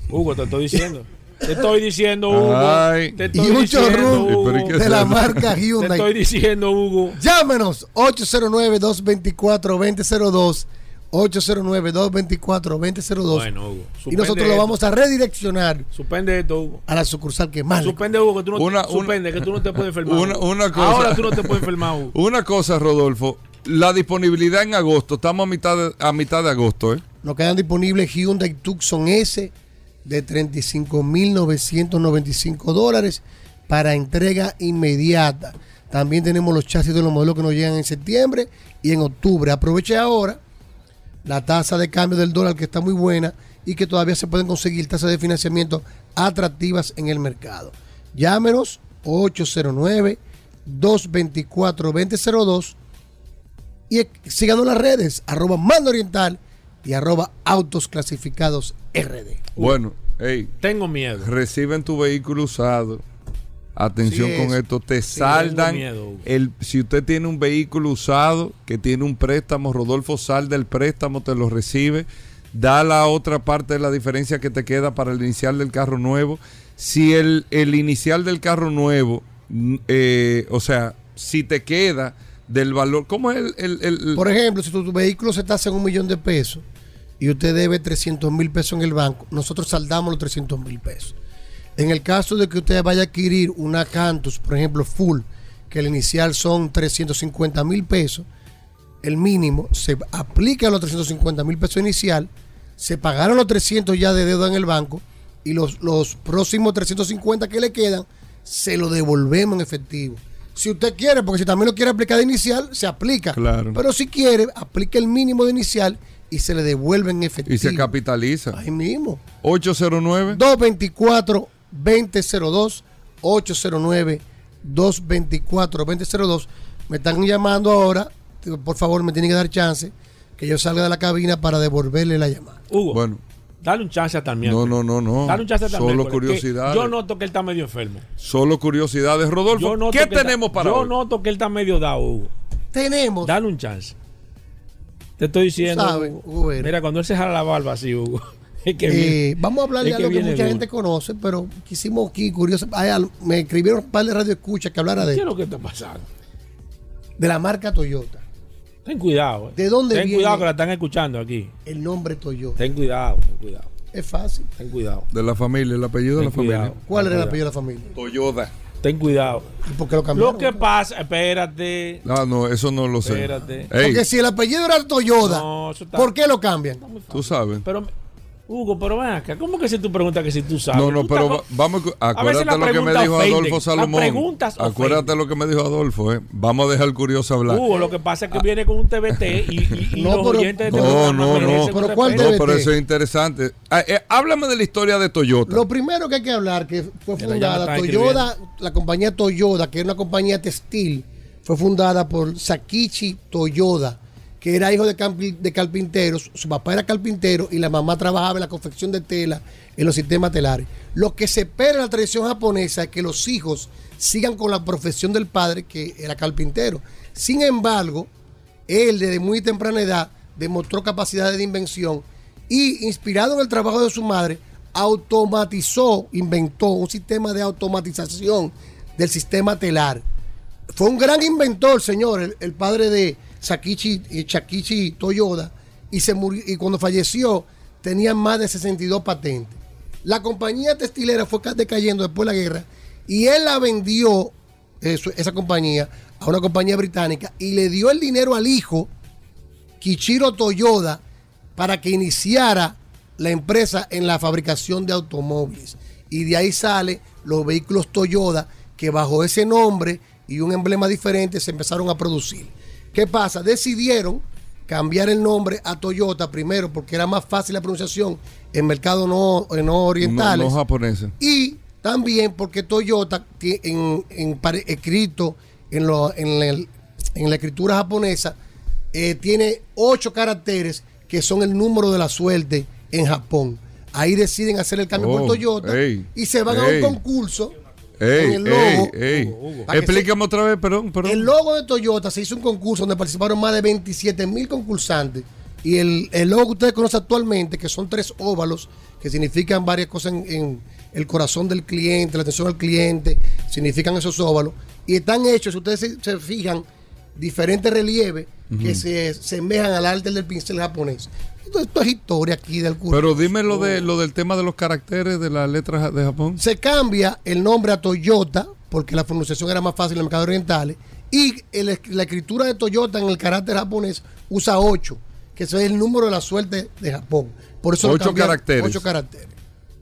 Hugo, te estoy diciendo. Te estoy diciendo, Hugo. Ay. Te y estoy un diciendo, showroom Hugo. ¿Pero y qué de la marca Te Hyundai. estoy diciendo, Hugo. Llámenos 809-224-2002. 809-224-2002. Bueno, Hugo. y nosotros lo vamos a redireccionar Suspende esto, Hugo. a la sucursal que más. Suspende, Hugo, que tú no Una- te, suspende, que tú no te puedes enfermar. Una cosa. Ahora tú no te puedes enfermar, Hugo. Una cosa, Rodolfo. La disponibilidad en agosto. Estamos a mitad de, a mitad de agosto, ¿eh? Nos quedan disponibles Hyundai Tucson S de 35.995 dólares para entrega inmediata. También tenemos los chasis de los modelos que nos llegan en septiembre y en octubre. Aproveche ahora la tasa de cambio del dólar que está muy buena y que todavía se pueden conseguir tasas de financiamiento atractivas en el mercado. Llámenos 809-224-2002 y síganos en las redes arroba mando oriental y arroba autos clasificados RD. Bueno, hey, Tengo miedo. reciben tu vehículo usado. Atención Sí, con es. esto, te Sí, saldan tengo miedo, el si usted tiene un vehículo usado que tiene un préstamo, Rodolfo salda el préstamo, te lo recibe, da la otra parte de la diferencia que te queda para el inicial del carro nuevo. Si el, el inicial del carro nuevo, eh, o sea, si te queda del valor, ¿cómo es el, el- el- Por ejemplo, si tu, tu vehículo se tasa en un millón de pesos y usted debe 300 mil pesos en el banco, nosotros saldamos los 300 mil pesos. En el caso de que usted vaya a adquirir una Cantus, por ejemplo, full, que el inicial son 350 mil pesos, el mínimo se aplica los 350 mil pesos inicial, se pagaron los 300 ya de deuda en el banco y los, los próximos 350 que le quedan se lo devolvemos en efectivo. Si usted quiere, porque si también lo quiere aplicar de inicial, se aplica. Claro. Pero si quiere, aplique el mínimo de inicial y se le devuelve en efectivo. y se capitaliza? Ahí mismo. 809 224-2002, 809-224-2002. Me están llamando ahora. Por favor, me tienen que dar chance que yo salga de la cabina para devolverle la llamada. Hugo, Bueno, dale un chance miércoles. no, no, no, no. Dale un chance el Solo curiosidades. Yo noto que él está medio enfermo. Solo curiosidades. Yo Rodolfo, ¿qué tenemos para Yo hoy? noto que él está medio dado, Hugo. Tenemos. Dale un chance. Te estoy diciendo. sabes, Hugo. Mira, cuando él se jala la barba así, Hugo. Es que Eh, viene- vamos a hablarle es de algo que mucha gente conoce, pero quisimos aquí, curioso. me escribieron un par de radio escucha que hablara ¿Qué es de, lo que está pasando? de la marca Toyota. Ten cuidado. eh. ¿De dónde Ten viene? cuidado que la están escuchando aquí. El nombre Toyota. Ten cuidado, ten cuidado. Es fácil. Ten cuidado. De la familia, el apellido de la familia. ¿Cuál era el apellido de la familia? Toyota. Ten cuidado. ¿Y por qué lo cambiaron? Lo que pasa, espérate. Ah, no, eso no lo sé. Espérate. Ey, Porque si el apellido era Toyota, No, eso está- ¿por qué lo cambian? tú sabes. Pero, Hugo, pero ven acá. ¿Cómo que si tú preguntas que si tú sabes? No, no, pero estás va- vamos, A acuérdate lo que me dijo ofenden. Adolfo Salomón. preguntas Acuérdate ofenden. lo que me dijo Adolfo, ¿eh? Vamos a dejar curioso hablar. Hugo, lo que pasa es que viene con un TBT y, y, y No, los pero- oyentes de No, no, no. Pero ¿cuál. No, pero eso es interesante. Ah, eh, háblame de la historia de Toyota. Lo primero que hay que hablar, que fue fundada Toyota, la compañía Toyota, que es una compañía textil, fue fundada por Sakichi Toyoda, que era hijo de, carpinteros. Su papá era carpintero y la mamá trabajaba en la confección de tela en los sistemas telares. Lo que se espera en la tradición japonesa es que los hijos sigan con la profesión del padre, que era carpintero. Sin embargo, él desde muy temprana edad demostró capacidades de invención y, inspirado en el trabajo de su madre, automatizó, inventó un sistema de automatización del sistema telar. Fue un gran inventor, señor, el padre de Sakichi, eh, Shakichi Toyoda, y, se murió, y cuando falleció tenía más de 62 patentes. La compañía textilera fue ca- decayendo después de la guerra y él la vendió, eso- esa compañía, a una compañía británica y le dio el dinero al hijo, Kichiro Toyoda, para que iniciara la empresa en la fabricación de automóviles. Y de ahí sale los vehículos Toyota que bajo ese nombre y un emblema diferente se empezaron a producir. ¿Qué pasa? Decidieron cambiar el nombre a Toyota primero porque era más fácil la pronunciación en mercados no, eh, no orientales. No, no japoneses. Y también porque Toyota, en, en escrito en, lo- en, el- en la escritura japonesa, eh, tiene ocho caracteres que son el número de la suerte en Japón. Ahí deciden hacer el cambio por Oh, Toyota ey, y se van a un concurso. Ey, en el logo, ey, ey. Para que se- Explícame otra vez, perdón, perdón. el logo de Toyota se hizo un concurso donde participaron más de 27 mil concursantes. Y el, el logo que ustedes conocen actualmente, que son tres óvalos, que significan varias cosas en, en el corazón del cliente, la atención al cliente, significan esos óvalos. Y están hechos, si ustedes se, se fijan, diferentes relieves que Ujú. se semejan al arte del pincel japonés. Esto, es historia aquí del curso. Pero dime lo, de, lo del tema de los caracteres de las letras de Japón. Se cambia el nombre a Toyota porque la pronunciación era más fácil en el mercado oriental. Y el- la escritura de Toyota en el carácter japonés usa 8, que ese es el número de la suerte de Japón. Por eso lo Ocho cambiaron, caracteres. ocho caracteres.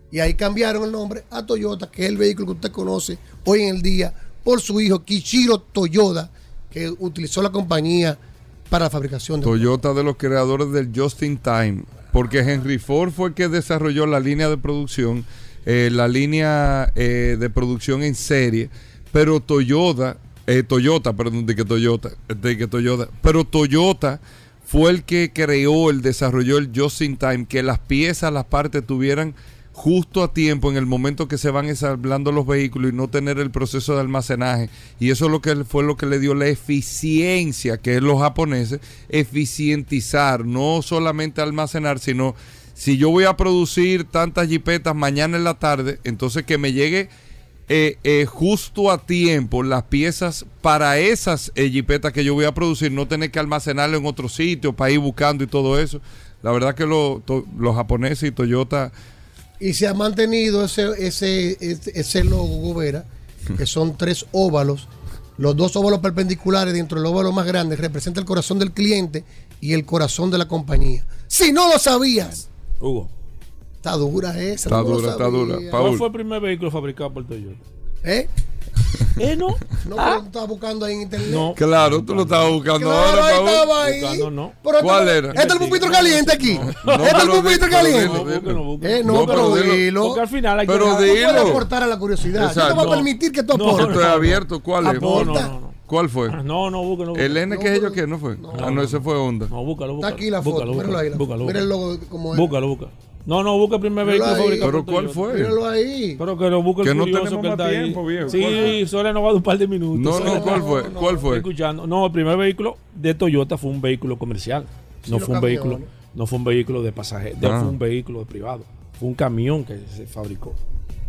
Y ahí cambiaron el nombre a Toyota, que es el vehículo que usted conoce hoy en el día por su hijo Kichiro Toyoda, que utilizó la compañía para la fabricación de Toyota de los creadores del Just in Time, porque Henry Ford fue el que desarrolló la línea de producción, eh, la línea eh, de producción en serie, pero Toyota, eh, Toyota, perdón, de que Toyota, de que Toyota, pero Toyota fue el que creó, el desarrolló el Just in Time, que las piezas, las partes tuvieran justo a tiempo en el momento que se van ensamblando los vehículos y no tener el proceso de almacenaje. Y eso es lo que fue lo que le dio la eficiencia, que es los japoneses, eficientizar, no solamente almacenar, sino si yo voy a producir tantas jipetas mañana en la tarde, entonces que me llegue eh, eh, justo a tiempo las piezas para esas eh, jipetas que yo voy a producir, no tener que almacenarlo en otro sitio para ir buscando y todo eso. La verdad que los japoneses y Toyota Y se ha mantenido ese, ese, ese, ese logo, Gobera, que son tres óvalos. Los dos óvalos perpendiculares dentro del óvalo más grande representan el corazón del cliente y el corazón de la compañía. Si no lo sabías, Hugo. está dura esa. Está no dura, está dura. ¿Cuál fue el primer vehículo fabricado por Toyota? ¿Eh? ¿Eh, no? No, pero tú estabas buscando ahí en internet. No. Claro, tú lo estabas buscando Claro, ahora, ahí estaba ahí. Buscando, no. Pero ¿Cuál este- era? Este es el pupitre caliente aquí. No, este es el pupitre caliente. Búscalo, búscalo. Eh, no, No, pero pero dilo. Porque al final hay que Pero puedes dilo. aportar a la curiosidad. Yo te Exacto. voy a permitir que tú No, aportes. Estoy abierto. ¿Cuál es? No, no, no, no. ¿Cuál fue? No, no, busca, no. busca. ¿El N que es ellos qué? ¿No fue? ah, no, ese fue Honda. No, búscalo, Está búscalo. aquí la foto. Búscalo, Míralo ahí. la búscalo. Mira el búscalo. logo como es. Búscalo, busca. No, no, busca el primer Míralo vehículo fabricado ¿Pero cuál fue? Míralo ahí. Pero que lo busque el Que no curioso tenemos que más está ahí. tiempo, viejo. ¿Cuál Sí, solo nos va a dar un par de minutos. No, no, ¿cuál fue? ¿Cuál Estoy fue? escuchando. No, el primer vehículo de Toyota fue un vehículo comercial. Sí, No los fue un vehículo, no fue un vehículo de pasajeros, Ah. fue un vehículo de privado. Fue un camión que se fabricó.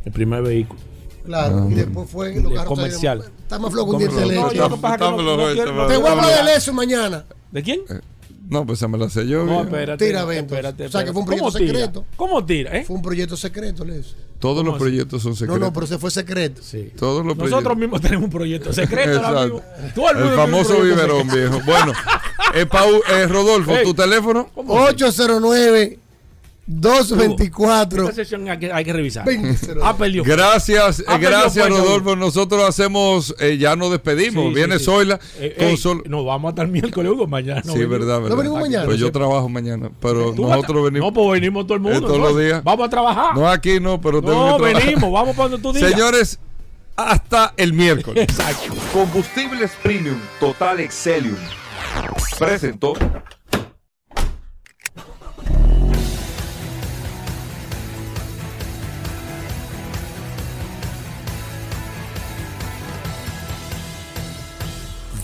El primer vehículo. Claro. Y después fue los De carros comercial. Está más flojo un diente de No, leche. yo lo que pasa es que no- Dámelo, no este, no. Te voy a hablar hablar. de eso mañana. ¿De quién? No, pues se me la sé yo. No, espérate. Tira, no, Bento. espérate, O sea, que fue un proyecto secreto. ¿Cómo tira, eh? Fue un proyecto secreto, Les. Todos ¿Cómo los así? proyectos son No, secretos. no, pero ese fue secreto. Sí. Todos los Nosotros proyectos. mismos tenemos un proyecto secreto ahora Exacto. mismo. Todo el El famoso biberón, secreto. viejo. Bueno, eh, Pau- eh, Rodolfo, Ey. ¿tu teléfono? ¿Cómo así? 809 224 Esta sesión hay que, hay que revisar. 20. Ah, perdió. Gracias, eh, Ah, gracias fuerza, Rodolfo. Nosotros hacemos, eh, ya nos despedimos. Sí, Viene sí. Zoila Eh, sol- Nos vamos hasta el miércoles, Hugo, mañana. Sí, verdad, verdad. venimos mañana? Pues yo trabajo mañana, pero nosotros venimos. No, pues venimos todo el mundo. Eh, todos ¿no? los días. Vamos a trabajar. No aquí no, pero tengo No, que trabajar. venimos, vamos donde tú digas. Señores, hasta el miércoles. Exacto. Combustibles Premium Total Excelium. Presentó.